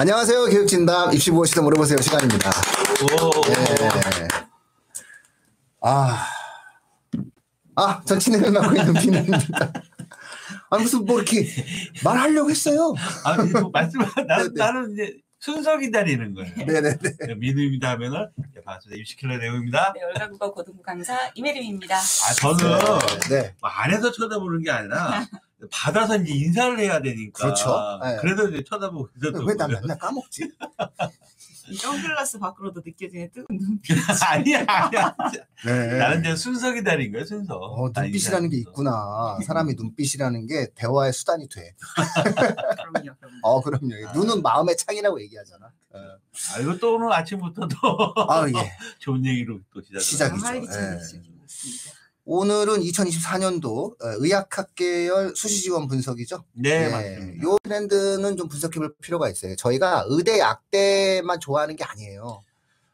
안녕하세요. 교육진담 입시 무엇이든 물어보세요 시간입니다. 오. 네. 아, 아, 전 진행을 맡고 있는 비난입니다. 아, 무슨 뭐 이렇게 말하려고 했어요. 아, 뭐 말씀, 나는, 네, 네. 나는 이제 순서 기다리는 거예요. 네네네. 민우입니다 하면은, 네, 반갑습니다. 입시킬러 내용입니다. 네, 월간국어 고등부 강사 이메림입니다. 아, 저는 네. 뭐 안에서 쳐다보는 게 아니라, 받아서 이제 인사를 해야 되니까. 그렇죠. 네. 그래도 이제 쳐다보고 있었던 왜나 거예요. 맨날 까먹지? 이 선글라스 밖으로도 느껴지는 뜨거운 눈빛. 아니야, 아니야. 네. 나는 이제 순서 기다린 거예요, 순서. 어, 나 눈빛이라는 게. 있구나. 사람이 눈빛이라는 게 대화의 수단이 돼. 그럼요, 그럼요. 어, 그럼요. 아. 눈은 마음의 창이라고 얘기하잖아. 어. 아, 이거 또 오늘 아침부터도 아, 예. 좋은 얘기로 또 시작. 시작이죠. 활 오늘은 2024년도 어, 의학학 계열 수시 지원 분석이죠. 네, 예, 맞습니다. 요 트렌드는 좀 분석해 볼 필요가 있어요. 저희가 의대 약대만 좋아하는 게 아니에요.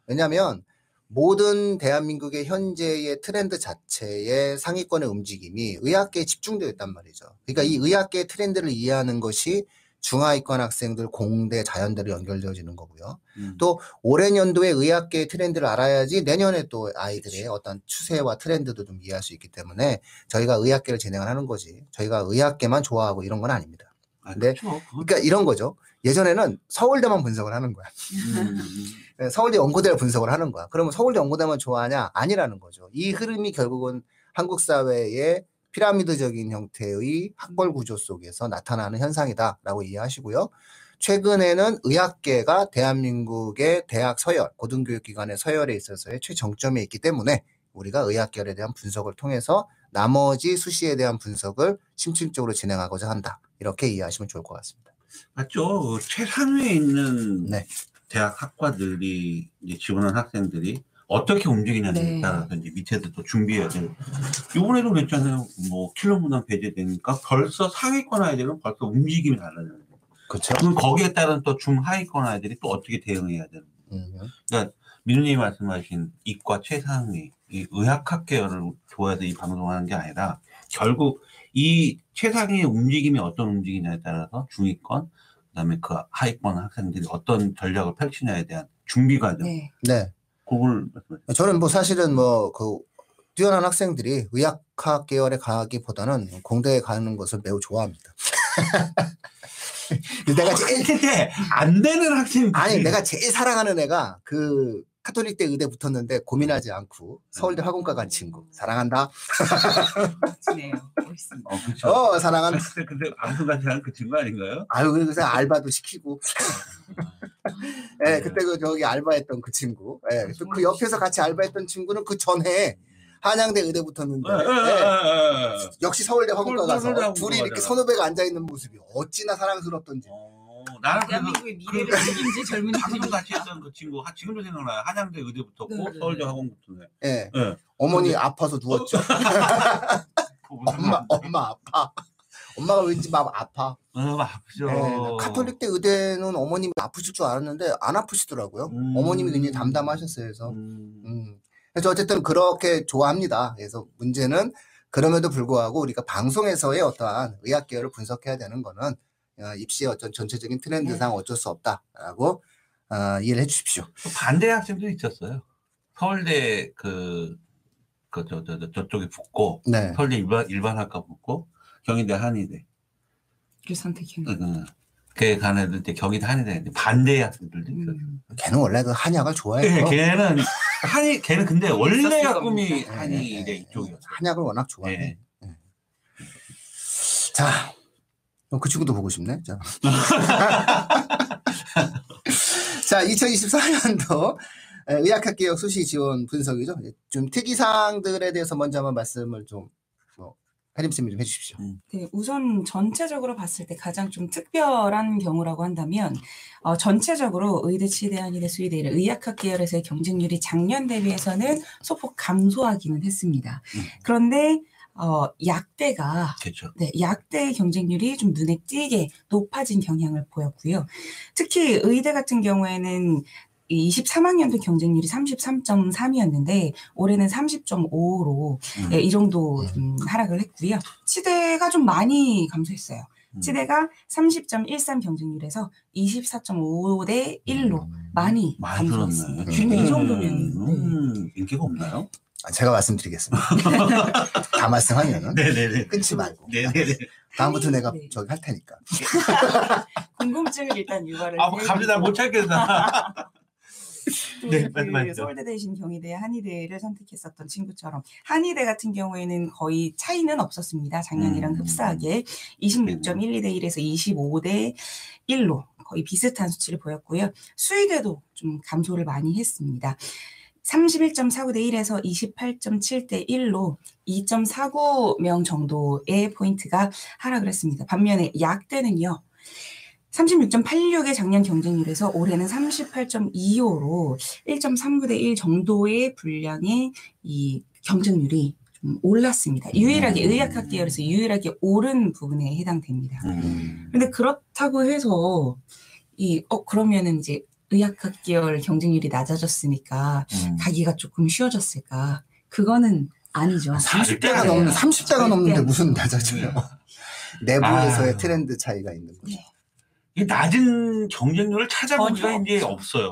왜냐하면 모든 대한민국의 현재의 트렌드 자체의 상위권의 움직임이 의학계에 집중되어 있단 말이죠. 그러니까 이 의학계의 트렌드를 이해하는 것이 중하위권 학생들, 공대, 자연대로 연결되어지는 거고요. 음. 또 올해 연도의 의학계의 트렌드를 알아야지 내년에 또 아이들의 어떤 추세와 트렌드도 좀 이해할 수 있기 때문에 저희가 의학계를 진행을 하는 거지. 저희가 의학계만 좋아하고 이런 건 아닙니다. 아, 네. 그렇죠. 그러니까 이런 거죠. 예전에는 서울대만 분석을 하는 거야. 음. 네, 서울대 연고대를 분석을 하는 거야. 그러면 서울대 연고대만 좋아하냐? 아니라는 거죠. 이 흐름이 결국은 한국 사회의 피라미드적인 형태의 학벌 구조 속에서 나타나는 현상이다라고 이해하시고요. 최근에는 의학계가 대한민국의 대학 서열, 고등교육기관의 서열에 있어서의 최정점에 있기 때문에 우리가 의학계열에 대한 분석을 통해서 나머지 수시에 대한 분석을 심층적으로 진행하고자 한다. 이렇게 이해하시면 좋을 것 같습니다. 맞죠. 그 최상위에 있는 네. 대학 학과들이 지원한 학생들이 어떻게 움직이냐에 네. 따라서 이제 밑에도 또 준비해야 돼요. 이번에도 그랬잖아요. 뭐 킬러 문항 배제되니까 벌써 상위권 아이들은 벌써 움직임이 달라져요. 그렇죠. 그럼 거기에 따른 또 중하위권 아이들이 또 어떻게 대응해야 되는 음, 민우님이 말씀하신 이과 최상위, 이 의학학 계열을 좋아해서 이 방송하는 게 아니라 결국 이 최상위의 움직임이 어떤 움직이냐에 따라서 중위권, 그다음에 그 하위권 학생들이 어떤 전략을 펼치냐에 대한 준비 과정, 네. 네. 그걸 말씀하세요. 저는 뭐 사실은 뭐 그 뛰어난 학생들이 의학학 계열에 가기보다는 공대에 가는 것을 매우 좋아합니다. 내가 제일 근데 안 되는 학생 아니 내가 제일 사랑하는 애가 그 카톨릭대 의대 붙었는데 고민하지 않고 서울대 학원가 간 친구 사랑한다. 멋지네요. 멋있습니다. 어, 그렇죠. 어 사랑한다. 근데, 방송 같이 하는 그 친구 아닌가요? 아유 그래서 알바도 시키고. 예, 그때 그 저기 알바했던 그 친구. 예, 또 그 옆에서 같이 알바했던 친구는 그 전에 한양대 의대 붙었는데. 예, 예, 예. 예, 예. 역시 서울대 서울- 가서 둘이 이렇게. 선후배가 앉아 있는 모습이 어찌나 사랑스럽던지. 어, 그래서 대한민국의 미래를 책임질 젊은 이들입니다. 같이 했던 그 친구 하- 지금도 생각나요. 한양대 의대 붙었고 네, 네, 서울대 네. 학원 붙었네. 예. 예. 어머니 근데- 아파서 누웠죠. 엄마 엄마 아파. 엄마가 왠지 막 아파. 어, 아프죠. 예, 카톨릭 대 의대는 어머님이 아프실 줄 알았는데 안 아프시더라고요. 음. 어머님이 굉장히 담담하셨어요. 그래서 음. 음. 그래서 어쨌든 그렇게 좋아합니다. 그래서 문제는 그럼에도 불구하고 우리가 방송에서의 어떠한 의학 계열을 분석해야 되는 거는 어, 입시의 어떤 전체적인 트렌드상 어쩔 수 없다라고 어, 이해를 해주십시오. 또 반대 학생도 있었어요. 서울대 그, 그, 저, 저, 저, 저쪽에 붙고, 네. 서울대 일반, 일반학과 붙고, 경희대 한의대. 그 선택형. 응, 응. 걔간 애들 경희대 한의대. 반대 학생들도 있었어요. 음. 걔는 원래 그 한약을 네, 좋아해요. 걔는 한의, 걔는 근데 원래가 꿈이 겁니다. 한의대 예, 이쪽이었어요. 한약을 워낙 좋아해. 예. 자, 그럼 그 친구도 보고 싶네. 자, 자 2024년도 의학학 개혁 수시 지원 분석이죠. 좀 특이 사항들에 대해서 먼저 한번 말씀을 좀 뭐, 혜림 쌤이 좀 해주십시오. 네, 우선 전체적으로 봤을 때 가장 좀 특별한 경우라고 한다면 어, 전체적으로 의대, 치대, 한의대, 수의대 이런 의학학 계열에서의 경쟁률이 작년 대비해서는 소폭 감소하기는 했습니다. 음. 그런데 어, 약대가 그렇죠. 네, 약대 경쟁률이 좀 눈에 띄게 높아진 경향을 보였고요. 특히 의대 같은 경우에는 이 23학년도 경쟁률이 33.3이었는데 올해는 30.5로 음. 예, 이 정도 좀 하락을 했고요. 치대가 좀 많이 감소했어요. 음. 치대가 30.13 경쟁률에서 24.5 대 1로 음. 많이 많이 감소했습니다. 근데 이 음. 정도면 음, 인기가 없나요? 아, 제가 말씀드리겠습니다. 다 말씀하면은 네네네. 끊지 말고 네네네. 다음부터 내가 네. 저기 할 테니까. 궁금증을 일단 유발을 아, 뭐 갑니다. 못 찾겠다. 또 네, 그. 서울대 대신 경희대 한의대를 선택했었던 친구처럼 한의대 같은 경우에는 거의 차이는 없었습니다. 작년이랑 음. 흡사하게 26.12대 1에서 25대 1로 거의 비슷한 수치를 보였고요. 수의대도 좀 감소를 많이 했습니다. 31.49대 1에서 28.7대 1로 2.49명 정도의 포인트가 하락을 했습니다. 반면에 약대는요. 36.86의 작년 경쟁률에서 올해는 38.25로 1.39대 1 정도의 분량의 이 경쟁률이 좀 올랐습니다. 유일하게 음. 의학학 계열에서 유일하게 오른 부분에 해당됩니다. 음. 근데 그렇다고 해서 이 어 그러면은 이제 의학학 계열 경쟁률이 낮아졌으니까 음. 가기가 조금 쉬워졌을까? 그거는 아니죠. 30대가 네. 넘는 30대가 절대 넘는데. 무슨 낮아져요? 내부에서의 아유. 트렌드 차이가 있는 거죠. 네. 이 낮은 경쟁률을 찾아보기가 전혀 이제 없어요.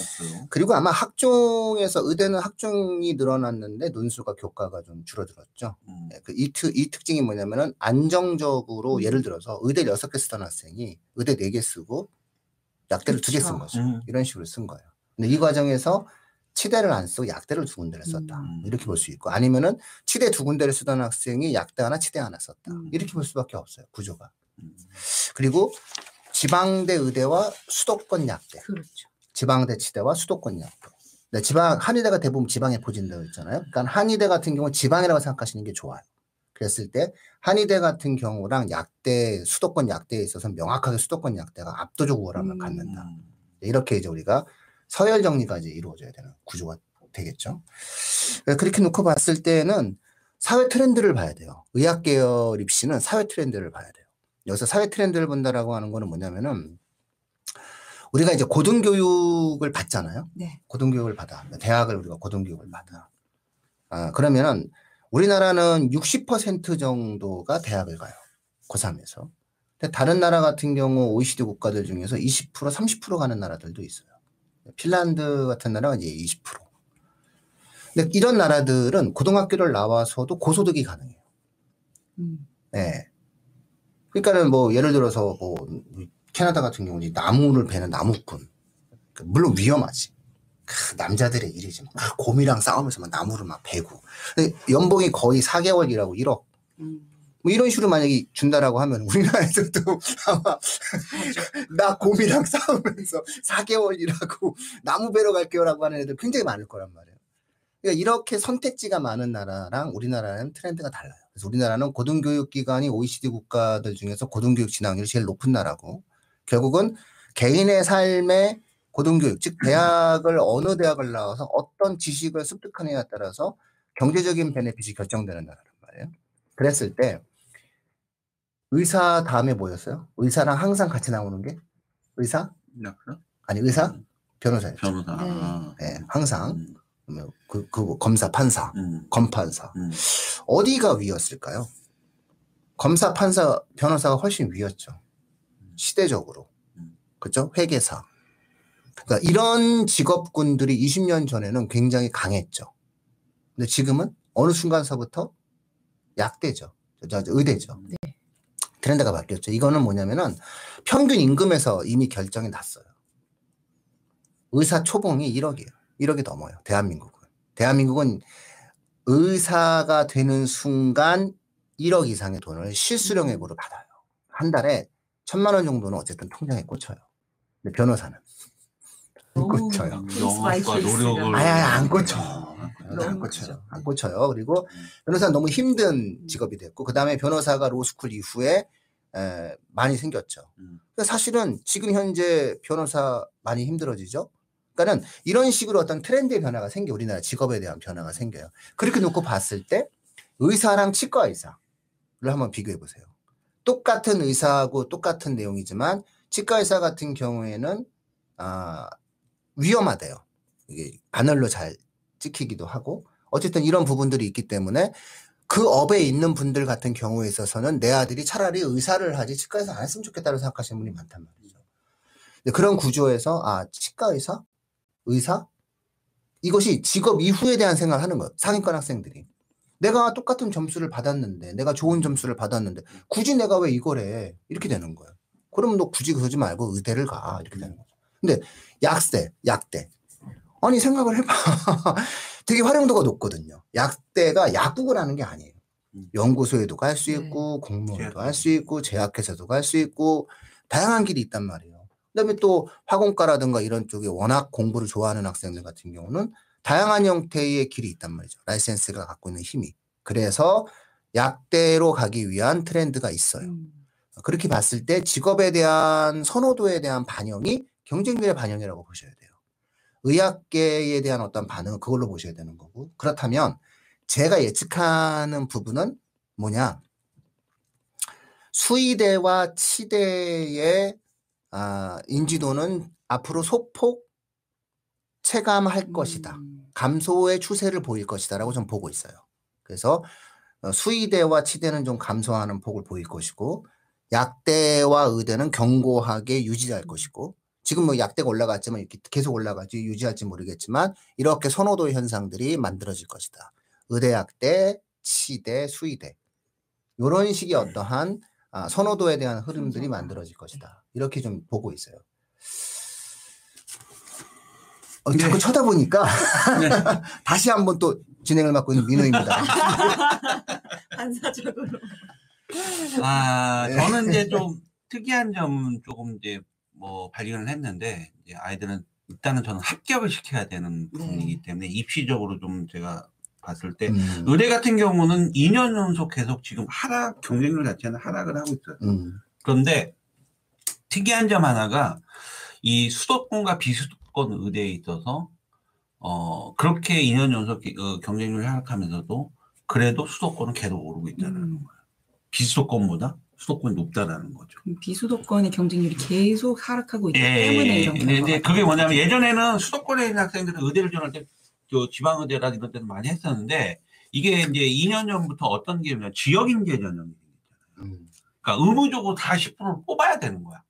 없어요. 그리고 아마 학종에서 의대는 학종이 늘어났는데 논술과 교과가 좀 줄어들었죠. 음. 네, 그 이, 특, 이 특징이 뭐냐면은 안정적으로 음. 예를 들어서 의대 6개 쓰던 학생이 의대 4개 쓰고 약대를 두 개 쓴. 거죠. 음. 이런 식으로 쓴 거예요. 근데 이 과정에서 치대를 안 쓰고 약대를 두 군데를 썼다. 음. 이렇게 볼 수 있고 아니면은 치대 두 군데를 쓰던 학생이 약대 하나 치대 하나 썼다. 음. 이렇게 볼 수밖에 없어요. 구조가. 음. 그리고 지방대 의대와 수도권 약대. 그렇죠. 지방대 치대와 수도권 약대. 네, 지방 한의대가 대부분 지방에 포진되어 있잖아요. 그러니까 한의대 같은 경우 는 지방이라고 생각하시는 게 좋아요. 그랬을 때 한의대 같은 경우랑 약대 수도권 약대에 있어서 명확하게 수도권 약대가 압도적 우월함을 음. 갖는다. 음. 네, 이렇게 이제 우리가 서열 정리까지 이루어져야 되는 구조가 되겠죠. 그래서 그렇게 놓고 봤을 때는 사회 트렌드를 봐야 돼요. 의학 계열 입시는 사회 트렌드를 봐야 돼요. 여기서 사회 트렌드를 본다라고 하는 거는 뭐냐면은 우리가 이제 고등교육을 받잖아요. 네. 고등교육을 받아. 대학을 우리가 고등교육을 받아. 아, 그러면은 우리나라는 60% 정도가 대학을 가요. 고3에서. 근데 다른 나라 같은 경우 OECD 국가들 중에서 20% 30% 가는 나라들도 있어요. 핀란드 같은 나라가 이제 20%. 근데 이런 나라들은 고등학교를 나와서도 고소득이 가능해요. 음. 네. 그러니까는 뭐 예를 들어서 뭐 캐나다 같은 경우는 이 나무를 베는 나무꾼. 그 물론 위험하지. 크, 남자들의 일이지. 막 곰이랑 싸우면서 막 나무를 막 베고. 연봉이 거의 4개월 일하고 1억. 음. 뭐 이런 식으로 만약에 준다라고 하면 우리나라에서도 아마 나 곰이랑 싸우면서 4개월 일하고 나무 베러 갈게요라고 하는 애들 굉장히 많을 거란 말이에요. 그러니까 이렇게 선택지가 많은 나라랑 우리나라는 트렌드가 달라요. 그래서 우리나라는 고등교육 기관이 OECD 국가들 중에서 고등교육 진학률이 제일 높은 나라고 결국은 개인의 삶의 고등교육 즉 대학을 어느 대학을 나와서 어떤 지식을 습득하느냐에 따라서 경제적인 베네핏이 결정되는 나라란 말이에요. 그랬을 때 의사 다음에 뭐였어요? 의사랑 항상 같이 나오는 게 의사? 아니 의사? 음. 변호사였죠. 변호사. 네. 아. 네, 항상 음. 그러면 그, 그 검사, 판사, 음. 검판사 음. 어디가 위였을까요? 검사, 판사, 변호사가 훨씬 위였죠. 시대적으로. 음. 그죠? 회계사. 그러니까 이런 직업군들이 20년 전에는 굉장히 강했죠. 근데 지금은 어느 순간서부터 약대죠. 저, 저, 의대죠. 트렌드가 바뀌었죠. 이거는 뭐냐면은 평균 임금에서 이미 결정이 났어요. 의사 초봉이 1억이에요. 1억이 넘어요. 대한민국은. 대한민국은 의사가 되는 순간 1억 이상의 돈을 실수령액으로 받아요. 한 달에 천만 원 정도는 어쨌든 통장에 꽂혀요. 근데 변호사는 안 오. 꽂혀요. 영업과. 노력을. 아예 안 꽂혀. 아, 변호사 안 꽂혀요. 안 꽂혀요. 그리고 변호사는 너무 힘든 직업이 됐고 그 다음에 변호사가 로스쿨 이후에 에, 많이 생겼죠. 음. 그러니까 사실은 지금 현재 변호사 많이 힘들어지죠. 그러니까는 이런 식으로 어떤 트렌드의 변화가 생겨 우리나라 직업에 대한 변화가 생겨요. 그렇게 놓고 봤을 때 의사랑 치과 의사를 한번 비교해 보세요. 똑같은 의사하고 똑같은 내용이지만 치과 의사 같은 경우에는 아, 위험하대요. 이게 바늘로 잘 찍히기도 하고 어쨌든 이런 부분들이 있기 때문에 그 업에 있는 분들 같은 경우에 있어서는 내 아들이 차라리 의사를 하지 치과에서 안 했으면 좋겠다고 생각하시는 분이 많단 말이죠. 그런 구조에서 아 치과 의사, 의사 이것이 직업 이후에 대한 생각을 하는 거예요. 상위권 학생들이. 내가 똑같은 점수를 받았는데, 내가 좋은 점수를 받았는데, 굳이 내가 왜 이걸 해? 이렇게 되는 거예요. 그러면 너 굳이 그러지 말고 의대를 가. 이렇게 되는 거죠. 근데 약세, 약대. 아니, 생각을 해봐. 되게 활용도가 높거든요. 약대가 약국을 하는 게 아니에요. 음. 연구소에도 갈수 네. 있고, 공무원도. 할 수 있고, 제약회사도 갈 수 있고, 다양한 길이 있단 말이에요. 그다음에 또 화공과라든가 이런 쪽에 워낙 공부를 좋아하는 학생들 같은 경우는 다양한 형태의 길이 있단 말이죠. 라이센스가 갖고 있는 힘이. 그래서 약대로 가기 위한 트렌드가 있어요. 음. 그렇게 봤을 때 직업에 대한 선호도에 대한 반영이 경쟁률의 반영이라고 보셔야 돼요. 의학계에 대한 어떤 반응은 그걸로 보셔야 되는 거고. 그렇다면 제가 예측하는 부분은 뭐냐? 수의대와 치대의 아, 인지도는 앞으로 소폭 체감할 것이다. 음. 감소의 추세를 보일 것이다라고 좀 보고 있어요. 그래서 어, 수의대와 치대는 좀 감소하는 폭을 보일 것이고 약대와 의대는 견고하게 유지할 것이고 지금 뭐 약대가 올라갔지만 이렇게 계속 올라가지 유지할지 모르겠지만 이렇게 선호도 현상들이 만들어질 것이다. 의대, 약대, 치대, 수의대 이런 식의 어떠한 아, 선호도에 대한 흐름들이. 만들어질 것이다. 이렇게 좀 보고 있어요. 어, 네. 자꾸 쳐다보니까 네. 다시 한번 또 진행을 맡고 있는 민호입니다. 반사적으로. 아, 네. 저는 이제 좀 특이한 점 조금 이제 뭐 발견을 했는데 이제 아이들은 일단은 저는 합격을 시켜야 되는 네. 부분이기 때문에 입시적으로 좀 제가 봤을 때 음, 의대 같은 경우는 2년 연속 계속 지금 하락 경쟁률 자체는 하락을 하고 있어요. 음, 그런데 특이한 점 하나가 이 수도권과 비수도권 의대에 있어서 어 그렇게 2년 연속 기- 어, 경쟁률이 하락하면서도 그래도 수도권은 계속 오르고 있다는 음. 거예요. 비수도권보다 수도권이 높다라는 거죠. 비수도권의 경쟁률이 계속 하락하고 있기 예, 때문에 이런 근데 결과가 이제 그게 뭐냐면 예전에는 수도권에 있는 학생들은 의대를 지원할 때저 지방의대라 이런 데도 많이 했었는데 이게 이제 2년 전부터 어떤 게 있냐면 지역인재 전형이 있잖아요. 음, 그러니까 의무적으로 다 10%를 뽑아야 되는 거야.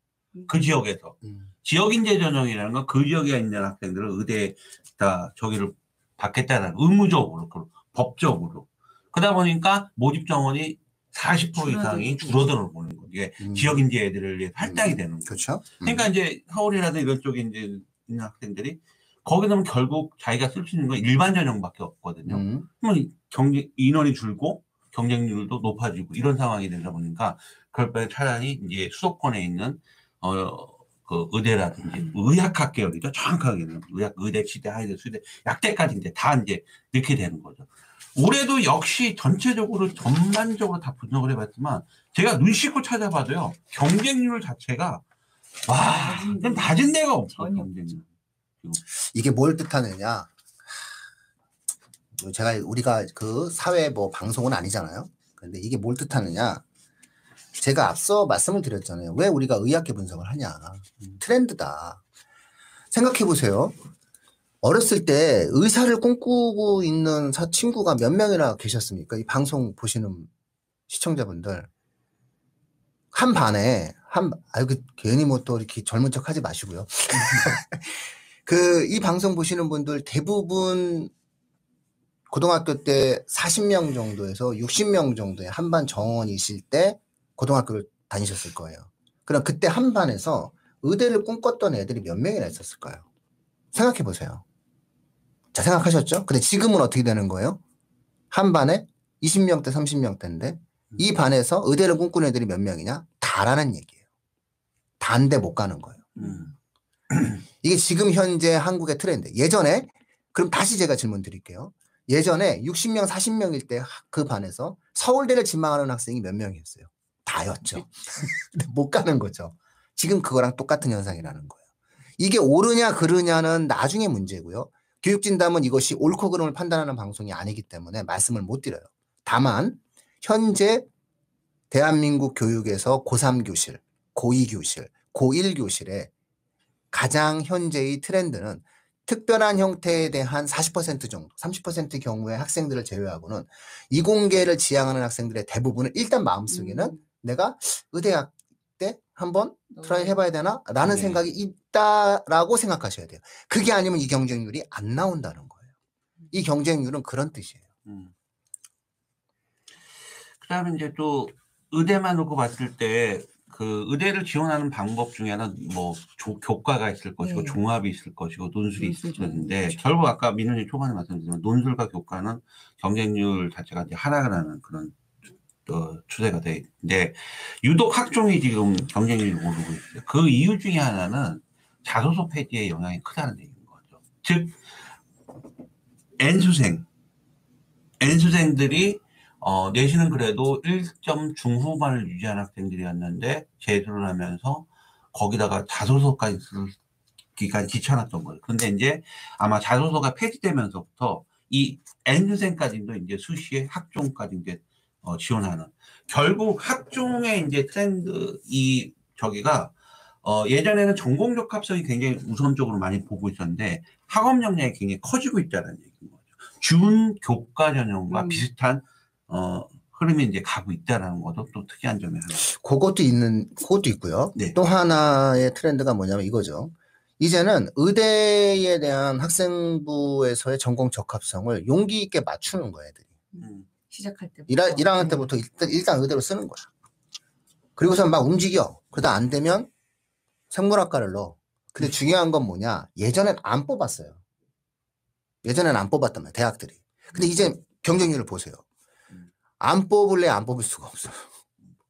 그 지역에서. 음, 지역인재 전형이라는 건 그 지역에 있는 학생들을 의대에 다 저기를 받겠다는 의무적으로, 그 법적으로. 그러다 보니까 모집 정원이 40% 이상이. 줄어들어 보는 거죠. 이게 음. 지역인재 애들을 위해 할당이 되는 거죠. 그렇죠. 음. 그러니까 이제 서울이라든 이런 쪽에 이제 있는 학생들이 거기서는 결국 자기가 쓸 수 있는 건 일반 전형밖에 없거든요. 음, 그러면 경쟁 인원이 줄고 경쟁률도 높아지고 이런 상황이 되다 보니까 그럴 바에 차라리 이제 수도권에 있는 어 그 의대라든지 의학학 계열이죠 정확하게는 의학 의대 치대 하이대 수대 약대까지 이제 다 이제 넣게 되는 거죠. 올해도 역시 전체적으로 전반적으로 다 분석을 해봤지만 제가 눈 씻고 찾아봐도요 경쟁률 자체가 와 낮은 좀 낮은 데가 없어 경쟁률. 이게 뭘 뜻하느냐? 뭐 제가 우리가 그 사회 뭐 방송은 아니잖아요. 근데 이게 뭘 뜻하느냐? 제가 앞서 말씀을 드렸잖아요. 왜 우리가 의학계 분석을 하냐? 트렌드다. 생각해 보세요. 어렸을 때 의사를 꿈꾸고 있는 사 친구가 몇 명이나 계셨습니까? 이 방송 보시는 시청자분들 한 반에 한 아유 그 괜히 뭐 또 이렇게 젊은 척 하지 마시고요. 그 이 방송 보시는 분들 대부분 고등학교 때 40명 정도에서 60명 정도의 한반 정원이실 때 고등학교를 다니셨을 거예요. 그럼 그때 한 반에서 의대를 꿈꿨던 애들이 몇 명이나 있었을까요? 생각해 보세요. 자, 생각하셨죠? 근데 지금은 어떻게 되는 거예요? 한 반에 20명대, 30명대인데 이 반에서 의대를 꿈꾸는 애들이 몇 명이냐? 다라는 얘기예요. 다인데 못 가는 거예요. 음. 이게 지금 현재 한국의 트렌드. 예전에 그럼 다시 제가 질문 드릴게요. 예전에 60명, 40명일 때 그 반에서 서울대를 지망하는 학생이 몇 명이었어요? 다였죠. 근데 못 가는 거죠. 지금 그거랑 똑같은 현상이라는 거예요. 이게 옳으냐 그르냐는 나중에 문제고요. 교육진담은 이것이 옳고 그름을 판단하는 방송이 아니기 때문에 말씀을 못 드려요. 다만 현재 대한민국 교육에서 고3 교실, 고2 교실, 고1 교실에 가장 현재의 트렌드는 특별한 형태에 대한 40% 정도, 30% 경우의 학생들을 제외하고는 이공계를 지향하는 학생들의 대부분은 일단 마음속에는 음. 내가 의대학 때 한번 try 해봐야 되나? 라는 네. 생각이 있다라고 생각하셔야 돼요. 그게 아니면 이 경쟁률이 안 나온다는 거예요. 이 경쟁률은 그런 뜻이에요. 음. 그 다음에 이제 또 의대만 놓고 봤을 때 그 의대를 지원하는 방법 중에 하나 뭐 조- 교과가 있을 것이고 네. 종합이 있을 것이고 논술이 논술 있을 것인데 좀- 결국 아까 민원님 초반에 말씀드렸지만 논술과 교과는 경쟁률 자체가 이제 하락을 하는 그런 어, 추세가 돼 있는데 유독 학종이 지금 경쟁률이 오르고 있어요. 그 이유 중에 하나는 자소서 폐지의 영향이 크다는 얘기인 거죠. 즉 N수생 N수생들이 어, 내신은 그래도 1점 중후반을 유지한 학생들이었는데 재수를 하면서 거기다가 자소서까지 쓰기까지 귀찮았던 거예요. 근데 이제 아마 자소서가 폐지되면서부터 이 N수생까지도 이제 수시에 학종까지 이제 어, 지원하는 결국 학종의 이제 트렌드 이 저기가 어, 예전에는 전공 적합성이 굉장히 우선적으로 많이 보고 있었는데 학업 역량이 굉장히 커지고 있다는 얘기인 거죠. 준 교과 전형과 음. 비슷한 어, 흐름이 이제 가고 있다라는 것도 또 특이한 점이 하나. 그것도 있는, 그것도 있고요. 네. 또 하나의 트렌드가 뭐냐면 이거죠. 이제는 의대에 대한 학생부에서의 전공 적합성을 용기 있게 맞추는 거예요, 애들이. 음, 시작할 때 1, 1학년 때부터 일단, 일단 의대로 쓰는 거야. 그리고서 막 움직여. 그러다 안 되면 생물학과를 넣어. 근데 중요한 건 뭐냐? 예전엔 안 뽑았어요. 예전엔 안 뽑았단 말이야, 대학들이. 근데 이제 경쟁률을 보세요. 안 뽑을래 안 뽑을 수가 없어요.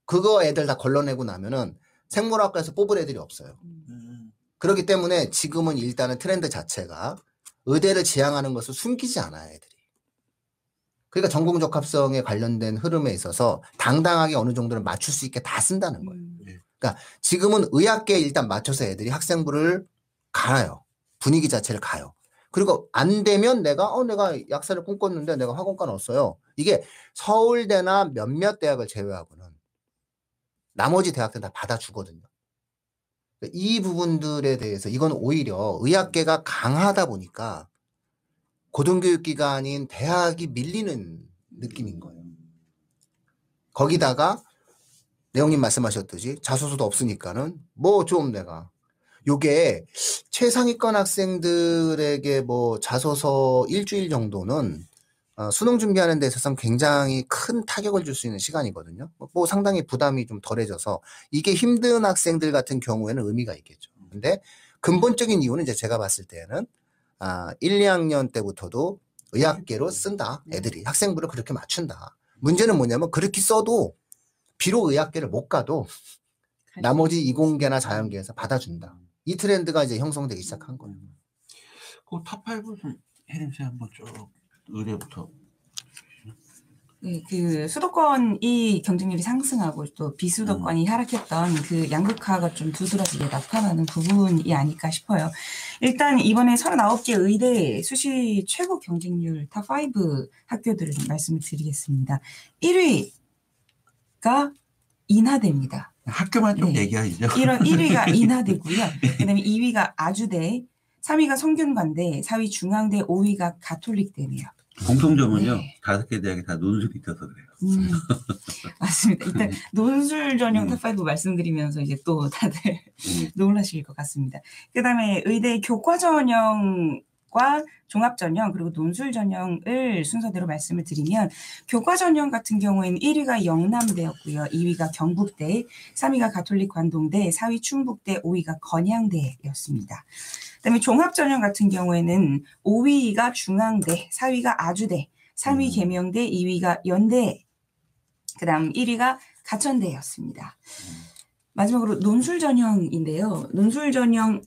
그거 애들 다 걸러내고 나면은 생물학과에서 뽑을 애들이 없어요. 음, 그렇기 때문에 지금은 일단은 트렌드 자체가 의대를 지향하는 것을 숨기지 않아요, 애들이. 그러니까 전공 적합성에 관련된 흐름에 있어서 당당하게 어느 정도는 맞출 수 있게 다 쓴다는 거예요. 음. 지금은 의학계에 일단 맞춰서 애들이 학생부를 가요. 분위기 자체를 가요. 그리고 안 되면 내가 어 내가 약사를 꿈꿨는데 내가 학원과 넣었어요. 이게 서울대나 몇몇 대학을 제외하고는 나머지 대학들 다 받아주거든요. 이 부분들에 대해서 이건 오히려 의학계가 강하다 보니까 고등교육기관인 대학이 밀리는 느낌인 거예요. 거기다가 내용님 말씀하셨듯이 자소서도 없으니까는 뭐 좀 내가 요게 최상위권 학생들에게 뭐 자소서 일주일 정도는 어, 수능 준비하는 데 있어서는 굉장히 큰 타격을 줄 수 있는 시간이거든요. 뭐 상당히 부담이 좀 덜해져서 이게 힘든 학생들 같은 경우에는 의미가 있겠죠. 근데 근본적인 이유는 이제 제가 봤을 때는 아, 1, 2학년 때부터도 의학계로 쓴다. 애들이 학생부를 그렇게 맞춘다. 문제는 뭐냐면 그렇게 써도 비록 의학계를 못 가도 나머지 이공계나 자연계에서 받아준다. 이 트렌드가 이제 형성되기 시작한 거예요. 그탑 5좀 혜림 씨 한번 쭉 의뢰부터. 네, 그 수도권이 경쟁률이 상승하고 또 비수도권이 하락했던 그 양극화가 좀 두드러지게 나타나는 부분이 아닐까 싶어요. 일단 이번에 39개 의대 수시 최고 경쟁률 top5 학교들을 좀 말씀을 드리겠습니다. 1위가 인하대입니다. 학교만 좀 네. 얘기하시죠. 1월 1위가 인하대고요. 그다음에 2위가 아주대, 3위가 성균관대, 4위 중앙대, 5위가 가톨릭대네요. 공통점은요. 네. 다섯 개 대학이 다 논술이 있어서 그래요. 음, 맞습니다. 일단 논술 전형 음. top5 말씀드리면서 이제 또 다들 음, 놀라실 것 같습니다. 그다음에 의대 교과 전형 과 종합 전형 그리고 논술 전형을 순서대로 말씀을 드리면 교과 전형 같은 경우에는 1위가 영남대였고요. 2위가 경북대, 3위가 가톨릭 관동대, 4위 충북대, 5위가 건양대였습니다. 그다음에 종합 전형 같은 경우에는 5위가 중앙대, 4위가 아주대, 3위 음. 계명대, 2위가 연대, 그다음 1위가 가천대였습니다. 마지막으로 논술 전형인데요. 논술 전형을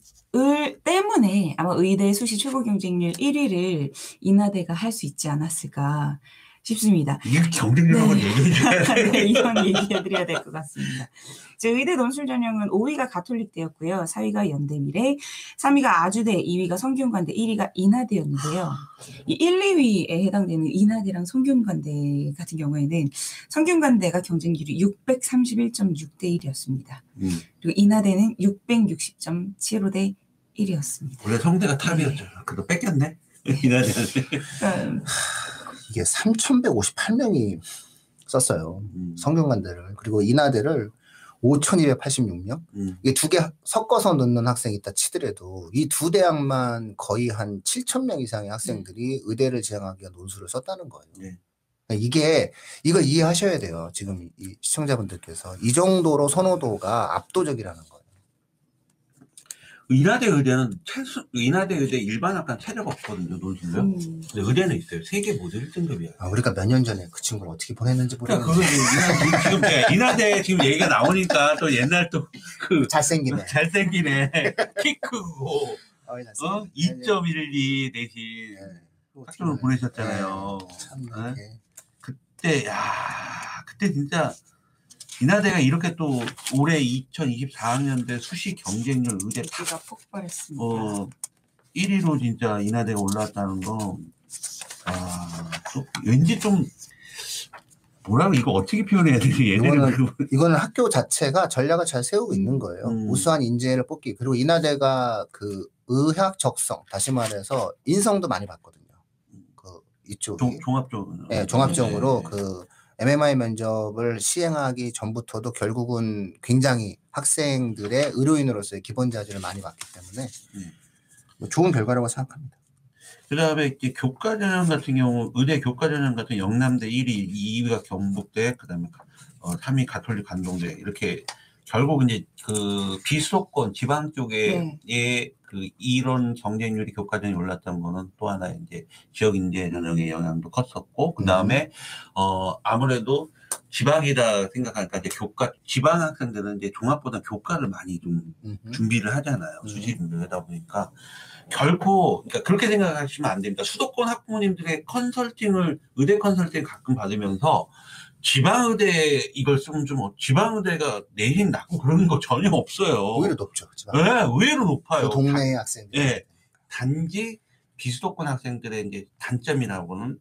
때문에 아마 의대 수시 최고 경쟁률 1위를 인하대가 할 수 있지 않았을까 싶습니다. 이게 네. 얘기해 돼. 네, 이건 얘기해드려야 될 것 같습니다. 제 의대 논술 전형은 5위가 가톨릭대였고요. 4위가 연대미래, 3위가 아주대, 2위가 성균관대, 1위가 인하대였는데요. 이 1, 2위에 해당되는 인하대랑 성균관대 같은 경우에는 성균관대가 경쟁률이 631.6대 1이었습니다. 음, 그리고 인하대는 660.75 대 1위였습니다. 원래 성대가 탑이었죠. 그거 뺏겼네. 이나대한테. 그러니까 이게 3,158명이 썼어요. 음. 성균관대를. 그리고 인하대를 5,286명. 음. 이게 두 개 섞어서 넣는 학생이 있다 치더라도 이 두 대학만 거의 한 7,000명 이상의 학생들이 의대를 지향하기 위한 논술을 썼다는 거예요. 네. 그러니까 이게 이걸 이해하셔야 돼요. 지금 이 시청자분들께서 이 정도로 선호도가 압도적이라는 거예요. 인하대 의대는 최소 인하대 의대 일반 학과는 체력 없거든요. 논술요. 음, 근데 의대는 있어요. 세계 모두 1등급이야. 아, 우리가 몇 년 전에 그 친구를 어떻게 보냈는지 그러니까 모르겠는데 그거 지금 지금 네, 인하대 지금 얘기가 나오니까 또 옛날 또 그 잘생기네. 잘생기네 키 크고 어? 잘생기네. 2.12 대신 네. 학점을 보내셨잖아요. 네, 참 네? 그때 야 그때 진짜 인하대가 이렇게 또 올해 2024학년도 수시 경쟁률 의대 top 폭발했습니다. 어, 1위로 진짜 인하대가 올라왔다는 거, 아, 또 왠지 좀, 뭐라고 이거 어떻게 표현해야 되지? 얘네는 이거는- 그, 이거는 학교 자체가 전략을 잘 세우고 있는 거예요. 음. 우수한 인재를 뽑기. 그리고 인하대가 그 의학 적성, 다시 말해서 인성도 많이 봤거든요. 그 이쪽이. 종, 종합적으로. 네, 종합적으로 네. 그 MMI 면접을 시행하기 전부터도 결국은 굉장히 학생들의 의료인으로서의 기본 자질을 많이 봤기 때문에 음. 뭐 좋은 결과라고 생각합니다. 그 다음에 이제 교과 전형 같은 경우, 의대 교과 전형 같은 영남대 1위, 2위가 경북대, 그 다음에 어, 3위 가톨릭 관동대, 이렇게 결국 이제 그 비수도권 지방 쪽에 그 이런 경쟁률이 교과전이 올랐다는 거는 또 하나 이제 지역 인재 전형의 영향도 컸었고, 그 다음에 어, 아무래도 지방이다 생각하니까 이제 교과, 지방 학생들은 이제 종합보다 교과를 많이 좀 음흠. 준비를 하잖아요. 음. 수시 준비를 하다 보니까 결코 그러니까 그렇게 생각하시면 안 됩니다. 수도권 학부모님들의 컨설팅을 의대 컨설팅 가끔 받으면서 지방의대 이걸 쓰면 좀 어- 지방의대가 내신 낮고 그런 거 전혀 없어요. 오히려 높죠. 지방. 네, 의외로 높아요. 그 동네의 학생들. 예. 단지 비수도권 학생들의 이제 단점이라고는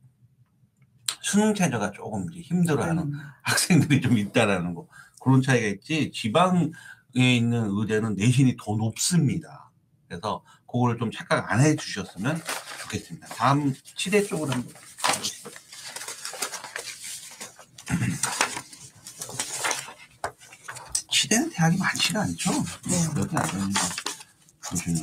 수능 체제가 조금 이제 힘들어하는 음, 학생들이 좀 있다라는 거 그런 차이가 있지 지방에 있는 의대는 내신이 더 높습니다. 그래서 그걸 좀 착각 안 해주셨으면 좋겠습니다. 다음 치대 쪽으로 한번 가보시죠. 치대는 대학이 많지가 않죠. 네. 여기 안 되는 거 보시면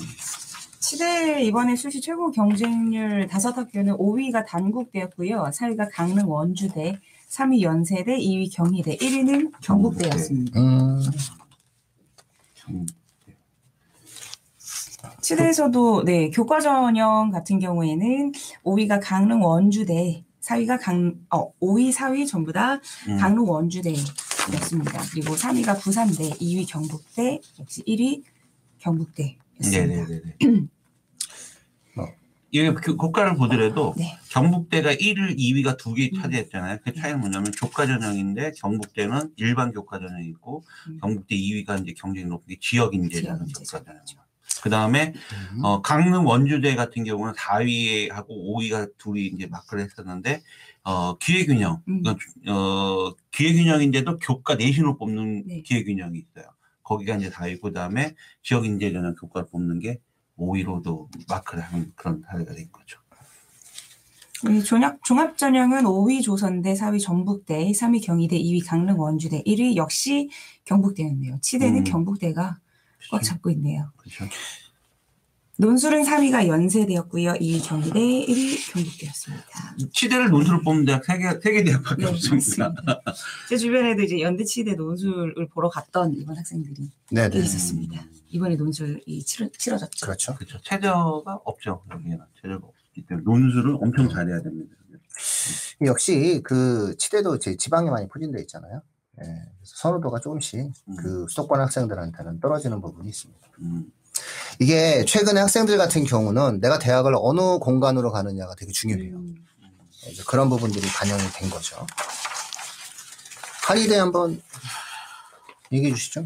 치대 이번에 수시 최고 경쟁률 다섯 학교는 5위가 단국대였고요. 4위가 강릉 원주대, 3위 연세대, 2위 경희대, 1위는 경북대였습니다. 음, 음, 치대에서도 네 교과 전형 같은 경우에는 5위가 강릉 원주대, 4위가 강, 어, 5위, 4위 전부 다 음. 강릉 원주대 였습니다. 그리고 3위가 부산대, 2위 경북대, 역시 1위 경북대였습니다. 네네네네. 어. 이게 그 국가를 보더라도 네. 경북대가 1위, 2위가 두개 음. 차지했잖아요. 그 차이는 뭐냐면 교과 전형인데 경북대는 일반 교과 전형이 있고 음. 경북대 2위가 이제 경쟁이 높은 게 지역 인재라는. 교과 전형. 그 다음에 음. 어, 강릉 원주대 같은 경우는 4위하고 5위가 둘이 이제 마크를 했었는데 어, 기회균형, 음. 주- 어, 기회균형인데도 교과 내신으로 뽑는 네. 기회균형이 있어요. 거기가 이제 4위고 그 다음에 지역 인재 전형 교과를 뽑는 게 5위로도 마크를 하는 그런 사례가 된 거죠. 이 종합, 종합전형은 5위 조선대, 4위 전북대, 3위 경희대, 2위 강릉 원주대, 1위 역시 경북대였네요. 치대는 음. 경북대가 꽉 잡고 있네요. 그렇죠. 논술은 3위가 연세대였고요. 2위 경희대, 1위 경북대였습니다. 치대를 논술을 뽑는 대학 세개 세개 대학밖에 네, 없습니다. 제 주변에도 이제 연대 치대 논술을 보러 갔던 일본 학생들이 네네. 꽤 있었습니다. 이번에 논술이 치러, 치러졌죠. 그렇죠. 그렇죠. 체저가 없죠. 여기에는 체저가 없기 때문에 논술을 엄청 잘해야 됩니다. 역시 그 치대도 제 지방에 많이 포진되어 있잖아요. 예, 그래서 선호도가 조금씩 음. 그 수도권 학생들한테는 떨어지는 부분이 있습니다. 음. 이게 최근에 학생들 같은 경우는 내가 대학을 어느 공간으로 가느냐가 되게 중요해요. 음, 이제 그런 부분들이 반영이 된 거죠. 한의대 한번 얘기해 주시죠.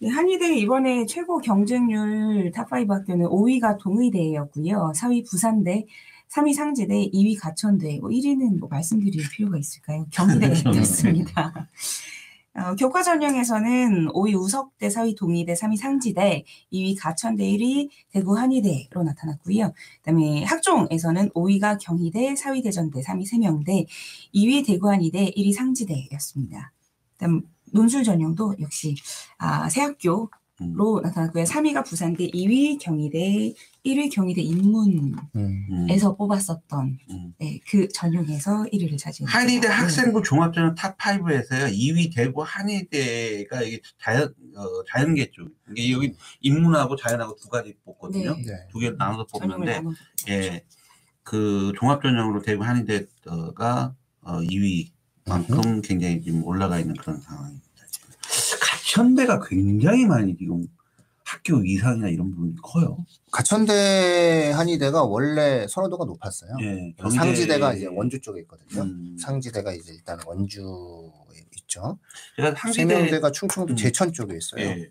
네, 한의대 이번에 최고 경쟁률 top5 학교는 5위가 동의대였고요. 4위 부산대, 3위 상지대, 2위 가천대, 뭐 1위는 뭐 말씀드릴 필요가 있을까요? 경희대였습니다. 어, 교과 전형에서는 5위 우석대, 4위 동의대, 3위 상지대, 2위 가천대, 1위 대구 한의대로 나타났고요. 그다음에 학종에서는 5위가 경희대, 4위 대전대, 3위 세명대, 2위 대구 한의대, 1위 상지대였습니다. 그다음 논술 전형도 역시 아, 세 학교로 음. 나타났고요. 3위가 부산대, 2위 경희대, 1위 경희대 인문에서 음. 뽑았었던 음. 네, 그 전형에서 1위를 차지했습니다. 한의대 네. 학생부 종합전형 top5에서요 2위 대구 한의대가 이게 자연 어, 자연계 쪽 이게 여기 인문하고 자연하고 두 가지 뽑거든요. 네. 네. 두 개를 나눠서 뽑는데 예, 그 종합전형으로 대구 한의대가 어, 2위만큼 굉장히 지금 올라가 있는 그런 상황입니다. 가천대가 굉장히 많이 지금 학교 이상이나 이런 부분이 커요. 가천대 한의대가 원래 선호도가 높았어요. 예, 상지대가 이제 원주 쪽에 있거든요. 음, 상지대가 이제 일단 원주에 있죠. 상지대 세명대가 충청도 음. 제천 쪽에 있어요. 예,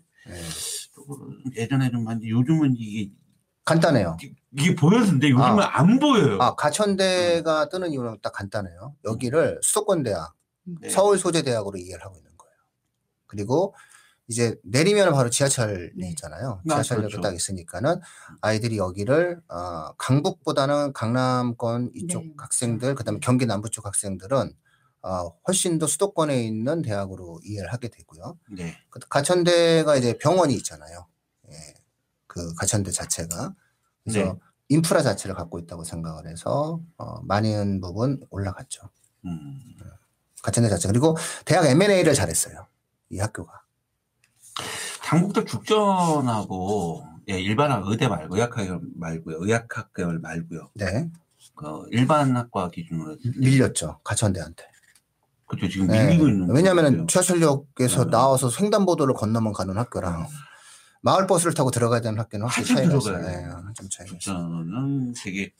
예. 좀 많이 요즘은 이게 간단해요. 이게 보였는데 요즘은 안 보여요. 아 가천대가 뜨는 이유는 딱 간단해요. 여기를 수도권 대학, 네. 서울 소재 대학으로 이해를 하고 있는 거예요. 그리고 이제 내리면 바로 지하철이 네. 있잖아요. 아, 지하철역이 그렇죠. 딱 있으니까는 아이들이 여기를 어, 강북보다는 강남권 이쪽 네, 학생들, 그다음에 경기 남부 쪽 학생들은 어, 훨씬 더 수도권에 있는 대학으로 이해를 하게 되고요. 네. 그 가천대가 이제 병원이 있잖아요. 예, 그 가천대 자체가 그래서 네. 인프라 자체를 갖고 있다고 생각을 해서 어, 많은 부분 올라갔죠. 음. 가천대 자체 그리고 대학 M&A를 잘했어요. 이 학교가. 당국대 죽전하고 예, 일반 의대 말고 의학학계열 말고요. 의학학계열 말고요. 네, 그 일반 학과 기준으로 때 밀렸죠 가천대한테. 그렇죠. 지금 네. 밀리고 있는 왜냐하면 거예요. 지하철역에서 네. 나와서 횡단보도를 건너면 가는 학교랑 마을 버스를 타고 들어가야 되는 학교는 확실히 차이가 있어요. 네, 좀 차이가 있어요. 죽전은 되게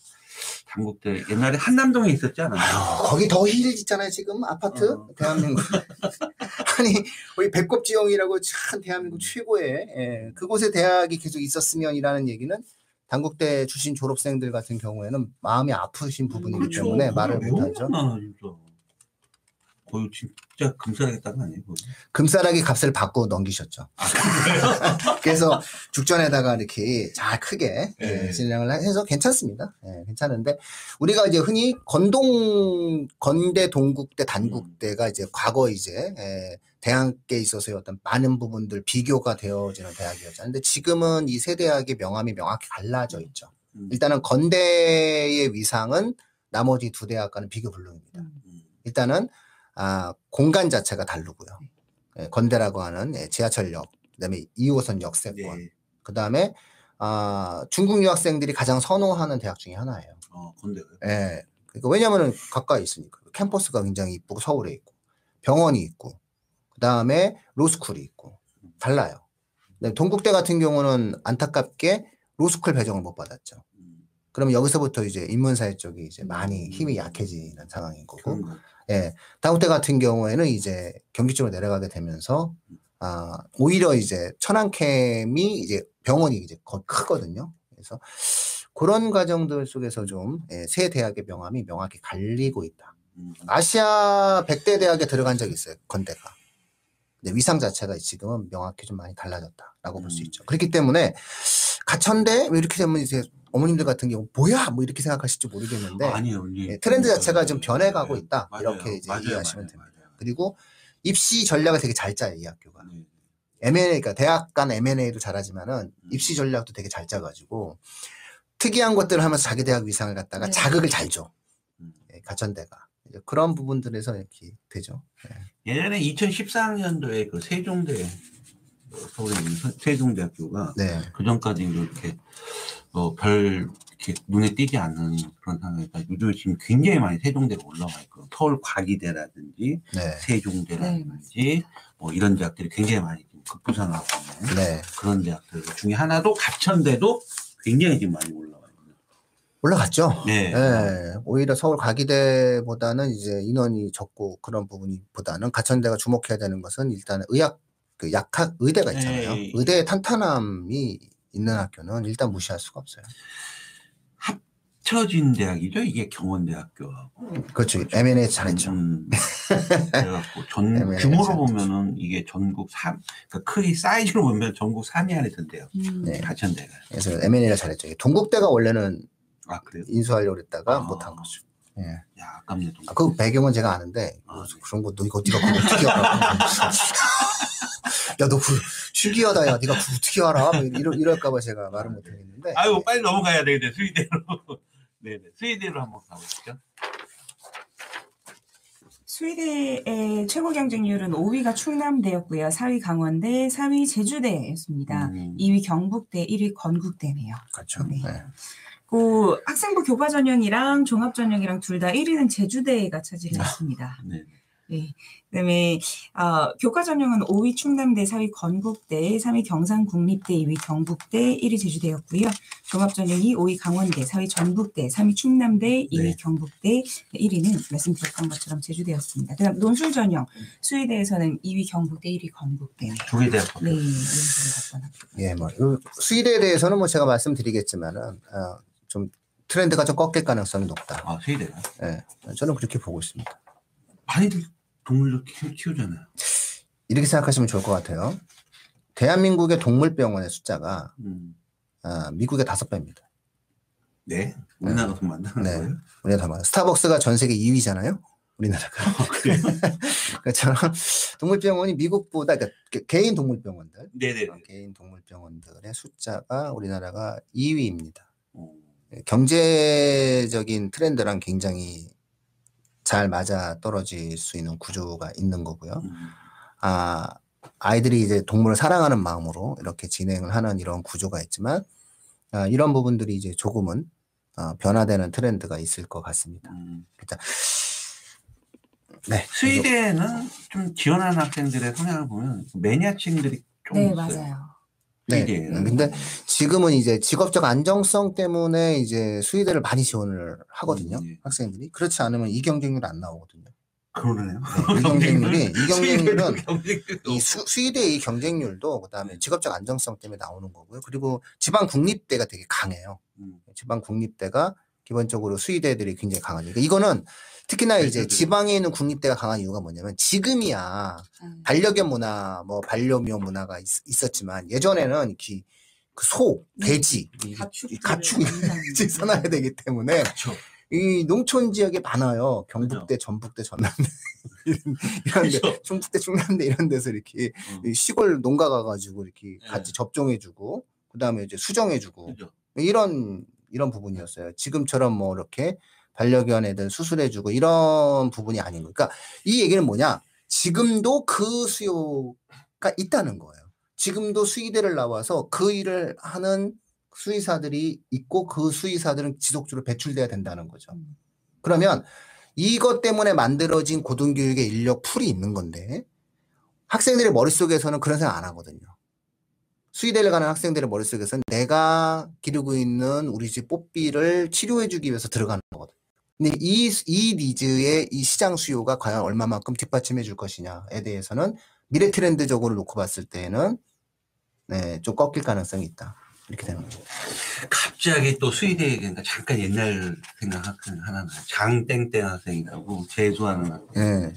당국대 옛날에 한남동에 있었지 않았나요? 아유, 거기 더 힐있잖아요 지금 아파트 어. 대한민국 아니 우리 배꼽지형이라고 참 대한민국 최고의 예, 그곳에 대학이 계속 있었으면이라는 얘기는 당국대 출신 졸업생들 같은 경우에는 마음이 아프신 부분이기 그렇죠. 때문에 말을 못하죠. 거의 진짜 금사하겠다는 아니에요? 거의? 금싸라기 값을 받고 넘기셨죠 아, 그래서 죽전에다가 이렇게 잘 크게 예, 네. 진행을 해서 괜찮습니다 예, 괜찮은데 우리가 이제 흔히 건동 건대 동국대 단국대가 이제 과거 이제 예, 대학에 있어서의 어떤 많은 부분들 비교가 되어지는 대학이었잖아요. 지금은 이 세 대학의 명암이 명확히 갈라져 있죠. 음. 일단은 건대의 위상은 나머지 두 대학과는 비교 불능입니다. 음. 일단은 아, 공간 자체가 다르고요. 예, 건대라고 하는 예, 지하철역, 그다음에 2호선 역세권, 네. 그다음에 아, 중국 유학생들이 가장 선호하는 대학 중에 하나예요. 어, 근데 예. 그러니까 왜냐면은 가까이 있으니까. 캠퍼스가 굉장히 이쁘고 서울에 있고 병원이 있고 그다음에 로스쿨이 있고 달라요. 근데 동국대 같은 경우는 안타깝게 로스쿨 배정을 못 받았죠. 음, 그러면 여기서부터 이제 인문사회 쪽이 이제 많이 음. 힘이 약해지는 상황인 거고 그런 거. 예. 다국대 같은 경우에는 이제 경기 쪽으로 내려가게 되면서 아, 오히려 이제 천안캠이 이제 병원이 이제 거 크거든요. 그래서 그런 과정들 속에서 좀 예, 새 대학의 명함이 명확히 갈리고 있다. 음. 아시아 100대 대학에 들어간 적이 있어요. 건대가. 근데 위상 자체가 지금은 명확히 좀 많이 달라졌다라고 볼수 음. 있죠. 그렇기 때문에 가천대 뭐 이렇게 되면 이제 어머님들 같은 경우 뭐야 뭐 이렇게 생각하실지 모르겠는데 아니요. 이제 예, 트렌드 자체가 좀 변해가고 네, 있다. 맞아요. 이렇게 이제 맞아요, 이해하시면 맞아요, 됩니다. 그리고 입시 전략을 되게 잘 짜요 이 학교가. 네. M&A 그러니까 대학 간 M&A도 잘하지만은 음. 입시 전략도 되게 잘 짜가지고 특이한 것들을 하면서 자기 대학 위상을 갖다가 네. 자극을 잘 줘. 음. 예, 가천대가 그런 부분들에서 이렇게 되죠. 예전에 2014년도에 그 세종대 어, 서울에 있는 세- 세종대학교가 네. 그 전까지 이렇게 어, 별 이렇게 눈에 띄지 않는 그런 상황이니까 요즘 지금 굉장히 많이 세종대가 올라와 있고 서울 과기대라든지 네. 세종대라든지 뭐 이런 대학들이 굉장히 많이 지금 급부상하고 있는 네. 그런 대학들 중에 하나도 가천대도 굉장히 지금 많이 있는. 올라갔죠. 네. 예, 오히려 서울 과기대보다는 이제 인원이 적고 그런 부분보다는 가천대가 주목해야 되는 것은 일단 의학 그 약학 의대가 있잖아요. 네. 의대의 탄탄함이 있는 학교는 일단 무시할 수가 없어요. 합쳐진 대학이죠. 이게 경원대학교하고. 그렇죠. M&A 잘했죠. 음, 그래갖고 전 규모로. 보면은 이게 전국 3, 그러니까 크기 사이즈로 보면 전국 3위 안에 든대요. 음. 네. 가천대가. 그래서 M&A가 잘했죠. 동국대가 원래는 아 그래요? 인수하려고 했다가 아. 못한 거죠. 예. 야 아깝네. 동 아, 그 배경은 제가 아는데 아, 네. 그런 거 너 이거 네가 그거 어떻게 알아? 야너 그 신기하다 야 네가 그거 어떻게 알아? 뭐 이러, 이럴까봐 제가 말을 못하겠는데 아유 빨리 넘어가야 되는데 수의대로. 네네 수의대로 한번 가보시죠. 수의대의 최고 경쟁률은 5위가 충남대였고요. 4위 강원대, 3위 제주대였습니다. 음. 2위 경북대, 1위 건국대네요. 그렇죠. 네. 네. 그 학생부 교과 전형이랑 종합 전형이랑 둘 다 1위는 제주대가 차지를 했습니다. 네. 네. 그다음에 어, 교과 전형은 5위 충남대, 4위 건국대, 3위 경상국립대, 2위 경북대, 1위 제주대였고요. 종합 전형이 5위 강원대, 4위 전북대, 3위 충남대, 2위 네. 경북대, 1위는 말씀드렸던 것처럼 제주대였습니다. 그다음 논술 전형 수의대에서는 2위 경북대, 1위 건국대. 두개 대학. 네. 예, 뭐요 수의대에 대해서는 뭐 제가 말씀드리겠지만은 어, 좀 트렌드가 좀 꺾일 가능성이 높다. 아 수의대가. 예, 저는 그렇게 보고 있습니다. 많이들 동물도 키- 키우잖아요. 이렇게 생각하시면 좋을 것 같아요. 대한민국의 동물병원의 숫자가 음. 아, 미국의 다섯 배입니다. 네. 우리나라 돈 만드는 네. 거예요? 우리나라 다 많아요. 스타벅스가 전 세계 2위잖아요. 우리나라가. 그래요? 그처럼 동물병원이 미국보다 그러니까 개- 개인 동물병원들, 네네. 개인 동물병원들의 숫자가 우리나라가 2위입니다. 어. 경제적인 트렌드랑 굉장히 잘 맞아 떨어질 수 있는 구조가 있는 거고요. 음. 아, 아이들이 이제 동물을 사랑하는 마음으로 이렇게 진행을 하는 이런 구조가 있지만, 아, 이런 부분들이 이제 조금은 어, 변화되는 트렌드가 있을 것 같습니다. 음. 네. 수의대는 좀 지원하는 학생들의 성향을 보면 매니아층들이 좀 네, 있어요. 맞아요. 네. 수의대에는. 근데 지금은 이제 직업적 안정성 때문에 이제 수의대를 많이 지원을 하거든요. 음, 예. 학생들이. 그렇지 않으면 이 경쟁률 안 나오거든요. 그러네요. 네, 이 경쟁률이, 이 경쟁률은 이 수, 수의대의 이 경쟁률도 그다음에 직업적 안정성 때문에 나오는 거고요. 그리고 지방 국립대가 되게 강해요. 음. 지방 국립대가 기본적으로 수의대들이 굉장히 강하죠. 그러니까 이거는 특히나 이제 그렇죠. 지방에 있는 국립대가 강한 이유가 뭐냐면 지금이야 음. 반려견 문화, 뭐 반려묘 문화가 있, 었지만 예전에는 그 소, 돼지, 이- 가축 이 가축이 생산해야 되기 때문에 그렇죠. 이 농촌 지역에 많아요. 경북대, 전북대, 전남대 이런, 이런 데 그렇죠. 충북대, 충남대 이런 데서 이렇게 음. 이 시골 농가 가가지고 이렇게 네. 같이 접종해주고 그다음에 이제 수정해주고. 이런 이런 부분이었어요. 지금처럼 뭐 이렇게 반려견 애들 수술해주고 이런 부분이 아닌 거예요. 그러니까 이 얘기는 뭐냐? 지금도 그 수요가 있다는 거예요. 지금도 수의대를 나와서 그 일을 하는 수의사들이 있고 그 수의사들은 지속적으로 배출돼야 된다는 거죠. 음. 그러면 이것 때문에 만들어진 고등교육의 인력 풀이 있는 건데 학생들의 머릿속에서는 그런 생각 안 하거든요. 수의대를 가는 학생들의 머릿속에서는 내가 기르고 있는 우리 집 뽀삐를 치료해주기 위해서 들어가는 거거든요. 근데 이, 이 니즈의 이 시장 수요가 과연 얼마만큼 뒷받침해 줄 것이냐에 대해서는 미래 트렌드적으로 놓고 봤을 때는 네, 좀 꺾일 가능성이 있다. 이렇게 되는 거죠. 갑자기 또 수의대 그러니까 잠깐 옛날 생각 하나 나요. 장땡땡 학생이라고 재수하는 학생. 네.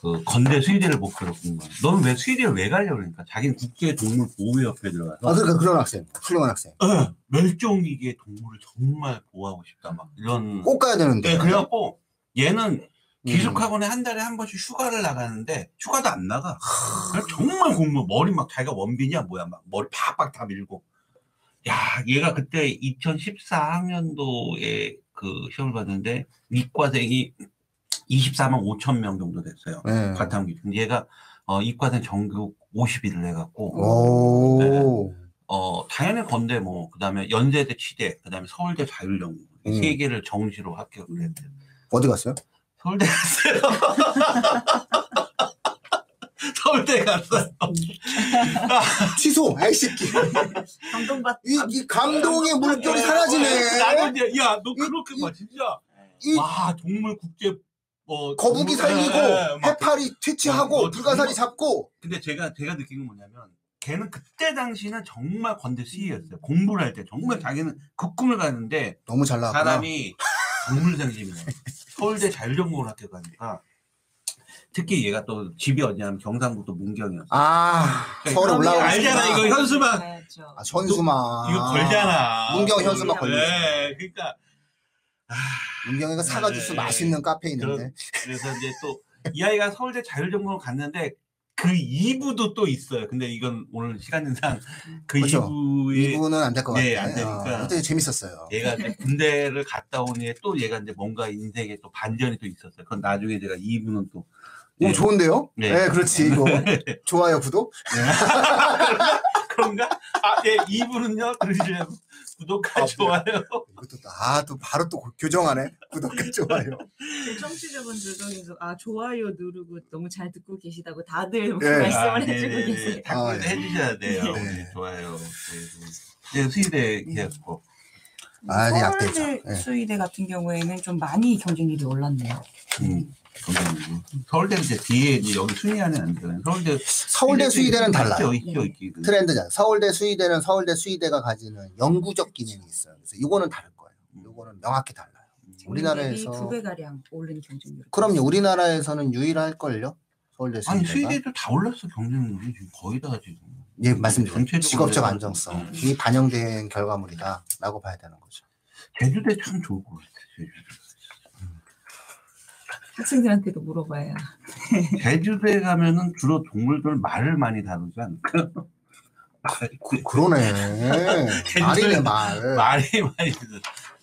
그 건대 수의대를 목표로 공부하는. 너는 왜 수의대를 왜 가려고 그러니까 자기는 국제동물보호협회 들어가서 아, 그러니까 그런 학생, 훌륭한 학생. 어, 멸종위기의 동물을 정말 보호하고 싶다 막 이런. 꼭 가야 되는데. 네, 그래갖고 얘는 음. 기숙학원에 한 달에 한 번씩 휴가를 나가는데 휴가도 안 나가. 정말 공부 머리 막 자기가 원빈이야 뭐야 막 머리 팍팍 다 밀고. 야 얘가 그때 2014학년도에 그 시험을 봤는데 이과생이 24만 5천 명 정도 됐어요. 네. 과탐기. 근데 얘가 어, 이과생 전국 50위를 해갖고 오. 어 당연히 건대 뭐 그 다음에 연세대 치대 그 다음에 서울대 자율연구 음. 세 개를 정시로 합격을 했대요. 어디 갔어요? 서울대 갔어요. 서울대 갔어요. 취소! 아이 새끼. 감동받. 이, 이 감동의 물결이 사라지네. 나는 이제 야 너 그렇게 봐 진짜. 이 와 동물 국제 뭐 거북이 살리고 예, 막 해파리 퇴치하고 뭐, 불가사리 뭐, 잡고 근데 제가 제가 느낀 건 뭐냐면 걔는 그때 당시는 정말 건대 수위였어요. 공부를 할 때 정말 음. 자기는 그 꿈을 가는데 너무 잘 나왔구나. 사람이 동물상심이네. 서울대 자율전공학교 가니까 특히 얘가 또 집이 어디냐면 경상북도 문경이었어. 아, 서울 올라오고 알잖아. 이거 현수막 가야죠. 아, 현수막. 이거 걸잖아. 문경 현수막 걸리죠. 네, 그러니까 문경이가 사과 주스 네. 맛있는 카페 있는데. 그래서 이제 또 이 아이가 서울대 자율전공을 갔는데 그 2부도 또 있어요. 근데 이건 오늘 시간상 그 그렇죠. 2부에 이분은 안될것 네, 같아요. 안 되니까. 어, 그때 재밌었어요. 얘가 군대를 갔다 오니 또 얘가 이제 뭔가 인생에 또 반전이 또 있었어요. 그건 나중에 제가 2부는 또 오, 네. 좋은데요? 네. 네, 그렇지. 이거. 좋아요, 구독. 그런가? 아, 예, 2부는요. 들으시려면 구독과 아, 좋아요. 이것도, 아, 또 바로 또 교정하네. 구독과 좋아요. 제 청취자분들도 계속 아 좋아요 누르고 너무 잘 듣고 계시다고 다들 네. 말씀을 아, 해주고 네네네. 계세요. 자꾸 아, 네. 해주셔야 돼요. 네. 네, 좋아요. 네, 네, 수의대 계약고. 아, 네. 서울대 네. 수의대 같은 경우에는 좀 많이 경쟁률이 올랐네요. 음. 서울대 이제 뒤에 이제 여기 순위 안에 안 들어요. 서울대 서울대 수의대는 달라요. 있죠, 있죠, 있죠. 트렌드잖아요. 서울대 수의대는 서울대 수의대가 가지는 영구적 기능이 있어요. 그래서 이거는 다를 거예요. 이거는 명확히 달라요. 우리나라에서- 두배 가량 오른 경쟁률. 그럼요. 우리나라에서는 유일할 걸요. 서울대 아니 수의대가. 수의대도 다 올랐어 경쟁률이 지금 거의 다 지금. 예, 맞습니다. 전체적으로 직업적 해서. 안정성. 음. 이 반영된 결과물이다라고 봐야 되는 거죠. 제주대 참 좋을 것 같아. 학생들한테도 물어봐야. 제주대 가면은 주로 동물들 말을 많이 다루지 않을까? 말, 그, 그러네. 말이네, 말. 말이 많이.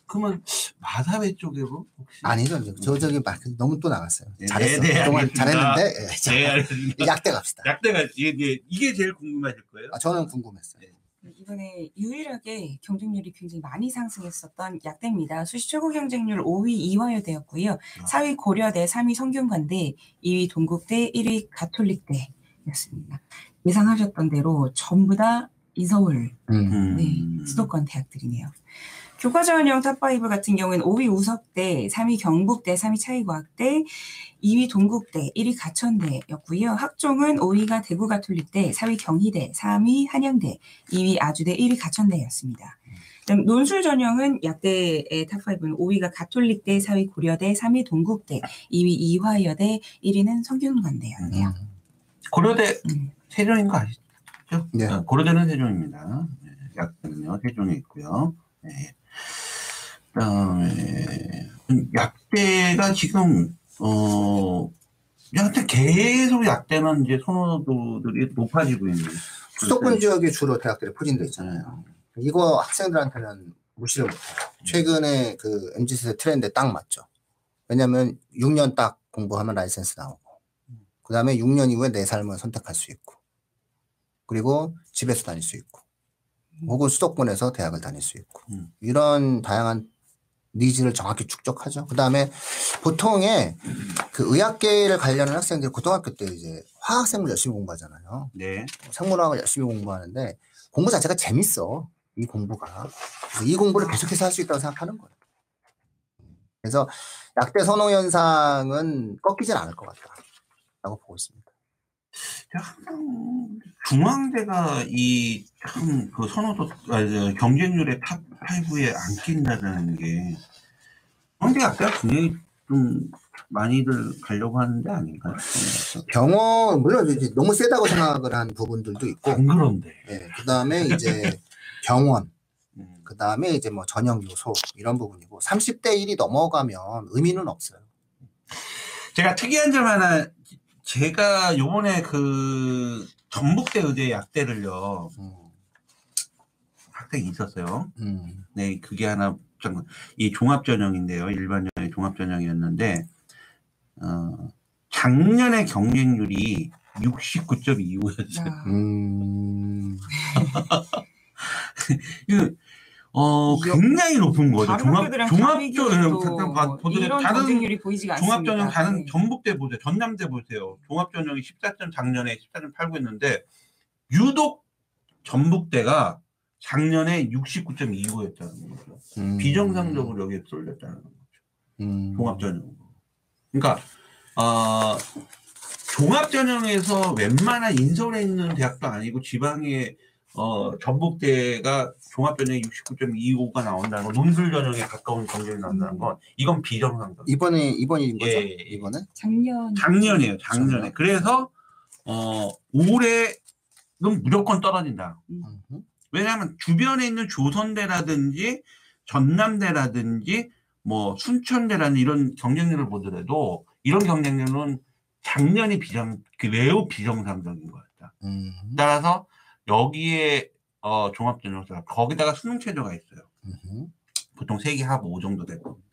그러면 마사회 쪽으로 혹시? 아니죠. 저, 저기 말, 너무 또 나갔어요. 네, 잘했어. 네, 네, 그동안. 잘했는데, 예, 자, 네, 알겠습니다. 약대 갑시다. 약대가 이게, 이게, 이게 제일 궁금하실 거예요? 아, 저는 궁금했어요. 이번에 유일하게 경쟁률이 굉장히 많이 상승했었던 약대입니다. 수시 최고 경쟁률 5위 이화여대였고요. 4위 고려대, 3위 성균관대, 2위 동국대, 1위 가톨릭대였습니다. 예상하셨던 대로 전부 다 이서울 음. 네, 수도권 대학들이네요. 교과전형 top5 같은 경우에는 5위 우석대, 3위 경북대, 3위 차의과학대, 2위 동국대, 1위 가천대였고요. 학종은 5위가 대구 가톨릭대, 4위 경희대, 3위 한양대, 2위 아주대, 1위 가천대였습니다. 그다음 논술 전형은 약대의 top5는 5위가 가톨릭대, 4위 고려대, 3위 동국대, 2위 이화여대, 1위는 성균관대였네요. 음. 고려대 음. 세종인 거 아시죠? 네. 어, 고려대는 세종입니다. 네, 약대는요, 세종에 있고요. 네. 그다음에 음, 약대가 지금 어 약대 계속 약대는 이제 선호도들이 높아지고 있는 수도권 지역에 주로 대학들이 포진돼 있잖아요. 이거 학생들한테는 무시를 못해요. 최근에 그 MZ세대 트렌드에 딱 맞죠. 왜냐면 6년 딱 공부하면 라이센스 나오고, 그 다음에 6년 이후에 내 삶을 선택할 수 있고, 그리고 집에서 다닐 수 있고, 혹은 수도권에서 대학을 다닐 수 있고, 음. 이런 다양한 needs를 정확히 충족하죠. 그 다음에 보통의 그 의학계를 관련한 학생들이 고등학교 때 이제 화학생물 열심히 공부하잖아요. 네. 생물학을 열심히 공부하는데 공부 자체가 재밌어. 이 공부가. 이 공부를 계속해서 할 수 있다고 생각하는 거예요. 그래서 약대 선호 현상은 꺾이진 않을 것 같다 라고 보고 있습니다. 중앙대가 이 참 그 선호도 아니, 저 경쟁률의 top 5에 안 낀다는 게 중앙대 약대가 굉장히 좀 많이들 가려고 하는데 아닌가요? 병원 물론 이제 너무 세다고 생각을 한 부분들도 있고, 안 그런데. 예, 그 다음에 이제 병원, 음. 그 다음에 이제 뭐 전형 요소 이런 부분이고 30대 1이 넘어가면 의미는 없어요. 제가 특이한 점 하나 제가 요번에 그 전북대 의대 약대를요 음, 학생이 있었어요. 음, 네, 그게 하나 좀- 이 종합 전형인데요. 일반 전형이 종합 전형이었는데 어 작년에 경쟁률이 69.25였어요. 아, 음, 이거 어 굉장히 높은 거죠. 종합 학교들이랑 종합 다 비교해도 전형 보세요. 이런 다른 경쟁률이 보이지가 않습니다. 종합 전형 다른 네. 전북대 보세요. 전남대 보세요. 종합 전형이 14점 작년에 14.89 했는데 유독 전북대가 작년에 69.25였다는 거죠. 음, 비정상적으로 여기에 쏠렸다는 거죠. 음, 종합 전형. 그러니까 어, 종합전형에서 웬만한 인서울에 있는 대학도 아니고 지방의 어, 전북대가 종합전형에 69.25가 나온다는 건 논술 전형에 가까운 경쟁이 나온다는 건 이건 비정상적. 이번에 이번인 거죠? 예, 예, 예. 이번에? 작년 작년이에요, 작년에. 작년. 그래서 어, 올해는 무조건 떨어진다. 음흠. 왜냐하면 주변에 있는 조선대라든지 전남대라든지 뭐 순천대라는 이런 경쟁률을 보더라도 이런 경쟁률은 작년이 비정 그 매우 비정상적인 거였다. 음. 따라서 여기에 어, 종합전형사 거기다가 수능 체제가 있어요. 음흠. 보통 3개 하고 5 정도 될 겁니다.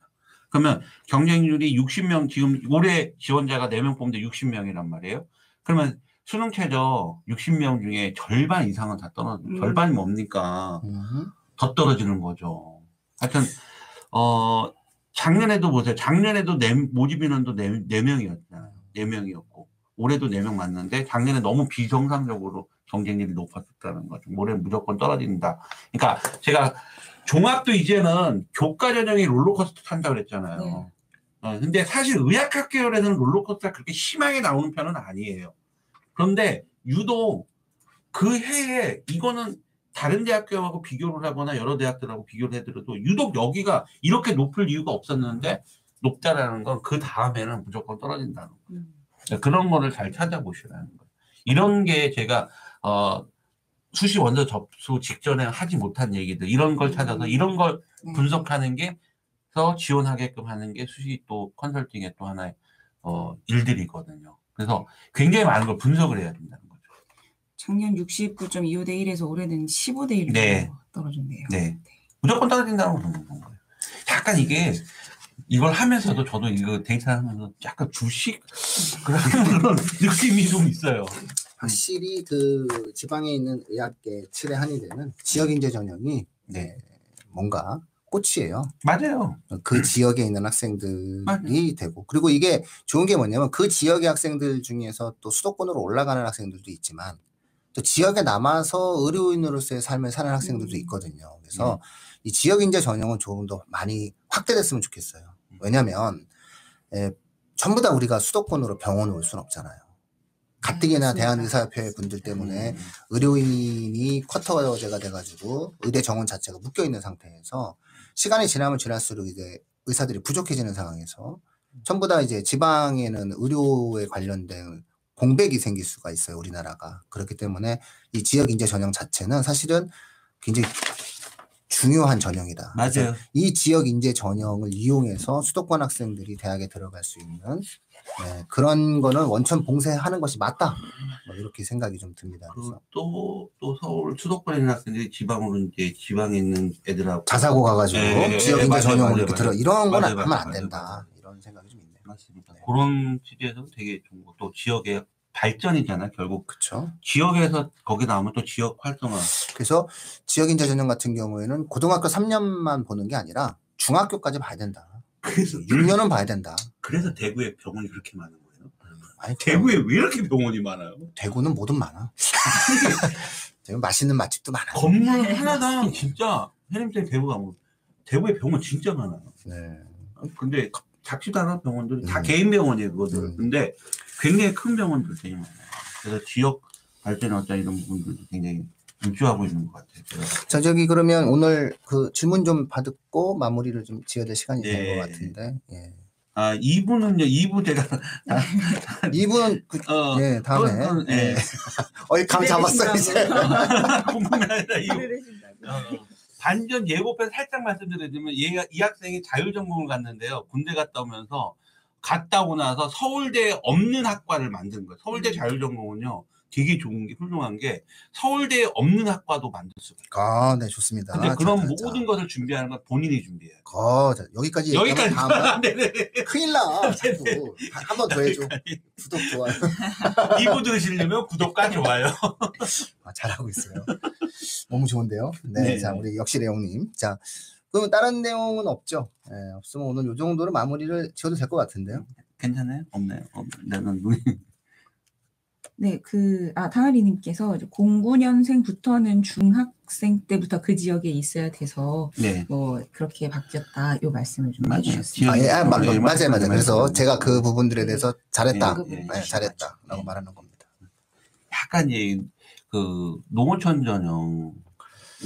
그러면 경쟁률이 60명 지금 올해 지원자가 4명 뽑는데 60명이란 말이에요. 그러면 수능 최저 60명 중에 절반 이상은 다 떨어져. 음. 절반이 뭡니까? 음흠. 더 떨어지는 거죠. 하여튼 어 작년에도 보세요. 작년에도 네, 모집 인원도 네, 네 명이었잖아요. 네 명이었고 올해도 네명 맞는데 작년에 너무 비정상적으로 경쟁률이 높았다는 거죠. 올해 무조건 떨어진다. 그러니까 제가 종합도 이제는 교과 전형이 롤러코스터 탄다 그랬잖아요. 네. 어, 근데 사실 의학학 계열에서는 롤러코스터가 그렇게 심하게 나오는 편은 아니에요. 그런데 유독 그 해에 이거는 다른 대학교하고 비교를 하거나 여러 대학들하고 비교를 해드려도 유독 여기가 이렇게 높을 이유가 없었는데 높다라는 건 그 다음에는 무조건 떨어진다는 거. 음. 그런 거를 잘 찾아보시라는 거예요. 이런 게 제가 어 수시 원서 접수 직전에 하지 못한 얘기들 이런 걸 찾아서 이런 걸 네. 분석하는 게더 지원하게끔 하는 게 수시 또 컨설팅의 또 하나의 어 일들이거든요. 그래서 굉장히 많은 걸 분석을 해야 된다는 거죠. 작년 69.25대 1에서 올해는 15대 1로 네. 떨어졌네요. 네. 무조건 떨어진다고 그러는 거예요. 약간 이게 이걸 하면서도 저도 이거 데이터 하면서 약간 주식 그런 느낌이 좀 있어요. 확실히 그 지방에 있는 의학계 7회 한의대는 지역 인재 전형이 네, 뭔가 꽃이에요. 맞아요. 그 지역에 있는 학생들이 맞아요. 되고 그리고 이게 좋은 게 뭐냐면 그 지역의 학생들 중에서 또 수도권으로 올라가는 학생들도 있지만 또 지역에 남아서 의료인으로서의 삶을 사는 학생들도 음. 있거든요. 그래서 이 지역 인재 전형은 조금 더 많이 확대됐으면 좋겠어요. 왜냐하면 에, 전부 다 우리가 수도권으로 병원을 올 수는 없잖아요. 가뜩이나 맞습니다. 대한의사협회 분들 때문에 음. 의료인이 쿼터제가 돼가지고 의대 정원 자체가 묶여 있는 상태에서 시간이 지나면 지날수록 이제 의사들이 부족해지는 상황에서 전부 다 이제 지방에는 의료에 관련된 공백이 생길 수가 있어요 우리나라가 그렇기 때문에 이 지역 인재 전형 자체는 사실은 굉장히 중요한 전형이다. 맞아요. 이 지역 인재 전형을 이용해서 수도권 학생들이 대학에 들어갈 수 있는 네, 그런 거는 원천 봉쇄하는 것이 맞다. 뭐 이렇게 생각이 좀 듭니다. 그래서 그또또 또 서울 수도권에 있는 학생들이 지방으로 이제 지방에 있는 애들하고 자사고 가가지고 예, 예, 지역 예, 인재 맞아요, 전형으로 맞아요, 이렇게. 들어 이런 건 맞아요, 하면 맞아요, 안 된다. 맞아요. 이런 생각이 좀 있네요. 맞습니다. 네. 그런 취지에서 되게 좋은 거. 또 지역의 발전이잖아. 결국 그렇죠. 지역에서 거기 나오면 또 지역 활성화. 그래서 지역 인재 전형 같은 경우에는 고등학교 3년만 보는 게 아니라 중학교까지 봐야 된다. 그래서 6년은 봐야 된다. 그래서 대구에 병원이 그렇게 많은 거예요. 아니, 대구에 왜 이렇게 병원이 많아요? 대구는 뭐든 많아. 대구 맛있는 맛집도 많아. 건물 하나당 진짜 해림대 대구 가면 대구에 병원 진짜 많아요. 네. 근데 작지도 않은 병원들이 다 음. 개인 병원이에요, 그거들. 음. 근데 굉장히 큰 병원들 되게 많아요. 그래서 지역 발전에 어떤 이런 부분들도 굉장히 입주하고 있는 것 같아요. 제가. 자 저기 그러면 오늘 그 질문 좀 받고 마무리를 좀 지어야 될 시간이 된 네. 것 같은데. 예. 아, 2부는요, 2부 제가, 이분 그, 어, 예, 다음에 그건, 예. 예. 어이 감 잡았어요 이제. 궁금해 아니라 이거. 그러신다고. 어, 반전 예고편 살짝 말씀드리자면 얘가 이 학생이 자율전공을 갔는데요. 군대 갔다 오면서 갔다 오고 나서 서울대에 없는 학과를 만든 거예요. 서울대 음. 자율전공은요. 되게 좋은 게 훌륭한 게 서울대에 없는 학과도 만들 수가 있어요. 아, 네 좋습니다. 근데 자, 그런 자, 모든 자. 것을 준비하는 건 본인이 준비해요. 거, 자, 여기까지 여기까지 다음은 네네. 큰일 나. 자꾸 한번 더 해줘. 구독 좋아요. 2부 들으시려면 구독과 좋아요. 아, 잘하고 있어요. 너무 좋은데요. 네, 네. 자 우리 역시 내용님. 자 그럼 다른 내용은 없죠. 예, 없으면 오늘 요 정도로 마무리를 지어도 될 것 같은데요. 괜찮아요? 없나요? 없, 나는 눈이 네, 그, 아, 당아리님께서 09년생부터는 중학생 때부터 그 지역에 있어야 돼서, 네. 뭐, 그렇게 바뀌었다, 요 말씀을 좀 맞죠. 해주셨습니다. 아, 예, 아, 마- 네, 맞아요, 맞아요. 그래서 맞아요. 제가 그 부분들에 대해서 잘했다. 네, 네. 네, 잘했다 라고 네. 말하는 겁니다. 약간 이제 그 농어촌 전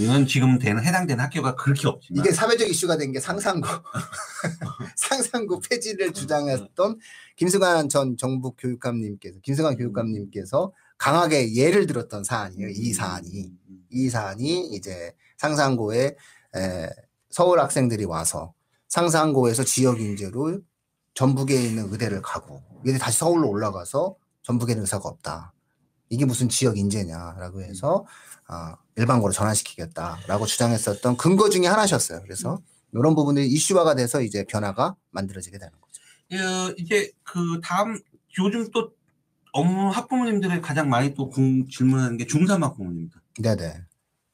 형은 지금 되는 해당되는 학교가 그렇게 없지만. 이게 사회적 이슈가 된 게 상상고 상상고 폐지를 주장했던 김승환 전 정부 교육감님께서 김승환 교육감님께서 강하게 예를 들었던 사안이에요. 이 사안이. 음, 이 사안이 이제 상상고에 에, 서울 학생들이 와서 상상고에서 지역 인재로 전북에 있는 의대를 가고 이게 다시 서울로 올라가서 전북에는 의사가 없다. 이게 무슨 지역 인재냐라고 해서 아, 일반고로 전환시키겠다라고 주장했었던 근거 중에 하나셨어요. 그래서 이런 부분들이 이슈화가 돼서 이제 변화가 만들어지게 되는 거죠. 어, 이제 그 다음 요즘 또 업무 학부모님들이 가장 많이 또 궁- 질문하는 게 중3 학부모님들. 네네.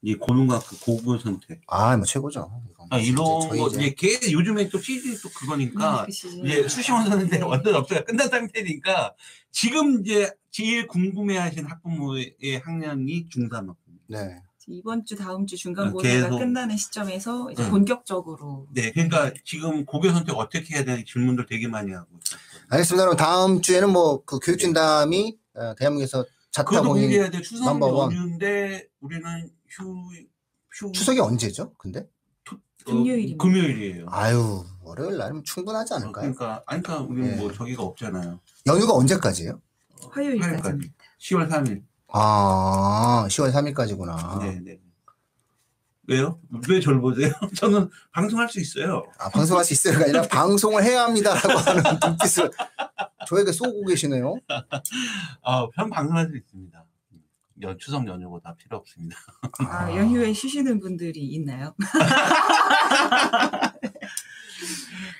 이 고등학교 그 고교 선택. 아, 뭐 최고죠. 아, 이런 거 이제 걔 요즘에 또 시즌이 또 그거니까 네, 그 시즌. 이제 수시원 선생님 완전 없어요. 끝난 상태니까 지금 이제 제일 궁금해하시는 학부모의 학년이 중3 학부모. 네. 이번 주 다음 주 어, 중간고사가 계속. 끝나는 시점에서 이제 응. 본격적으로 네, 그러니까 지금 고교 선택 어떻게 해야 되는 질문들 되게 많이 하고. 알겠습니다. 그럼 다음 주에는 뭐 그 교육진담이 어, 대한민국에서 자타 그것도 공인 공개해야 돼. 추석 넘버 원. 연휴인데 우리는 휴, 휴 추석이 언제죠? 근데? 어, 금요일입니다. 금요일이에요. 아유, 월요일 날이면 충분하지 어, 않을까요? 그러니까 아니 그러니까 우리는 네. 뭐 저기가 없잖아요. 연휴가 언제까지예요? 어, 화요일까지입니다. 10월 3일. 아, 10월 3일까지구나. 네, 네. 왜요? 왜절 보세요? 저는 방송할 수 있어요. 아, 방송할 수 있어요가 아니라 방송을 해야 합니다라고 하는 눈빛을 저에게 쏘고 계시네요. 아, 편 방송할 수 있습니다. 연 추석 연휴보다 필요 없습니다. 아, 연휴에 쉬시는 분들이 있나요?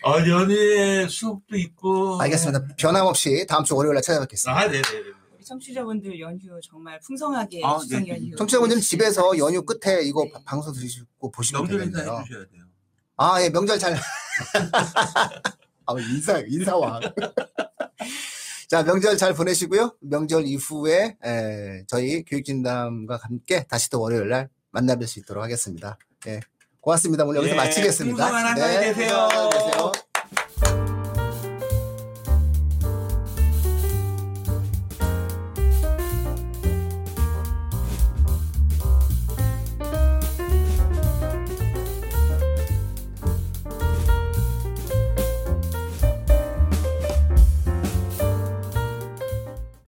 아, 연휴에 수업도 있고. 알겠습니다. 변함없이 다음 주 월요일 날 찾아뵙겠습니다. 아, 네, 네, 네. 우리 청취자분들 연휴 정말 풍성하게 아, 추석 네. 연휴 청취자분들은 보내시길 집에서 연휴 끝에 이거 네. 바- 방송 들으시고 보시면 명절 인사 되겠네요. 해주셔야 돼요. 아, 예, 명절 잘. 아, 인사, 인사와. 자, 명절 잘 보내시고요. 명절 이후에 에, 저희 교육진담과 함께 다시 또 월요일 날 만나뵐 수 있도록 하겠습니다. 예. 고맙습니다. 오늘 여기서 예, 마치겠습니다. 풍성한 한가위 되세요. 풍성한 한가위 되세요.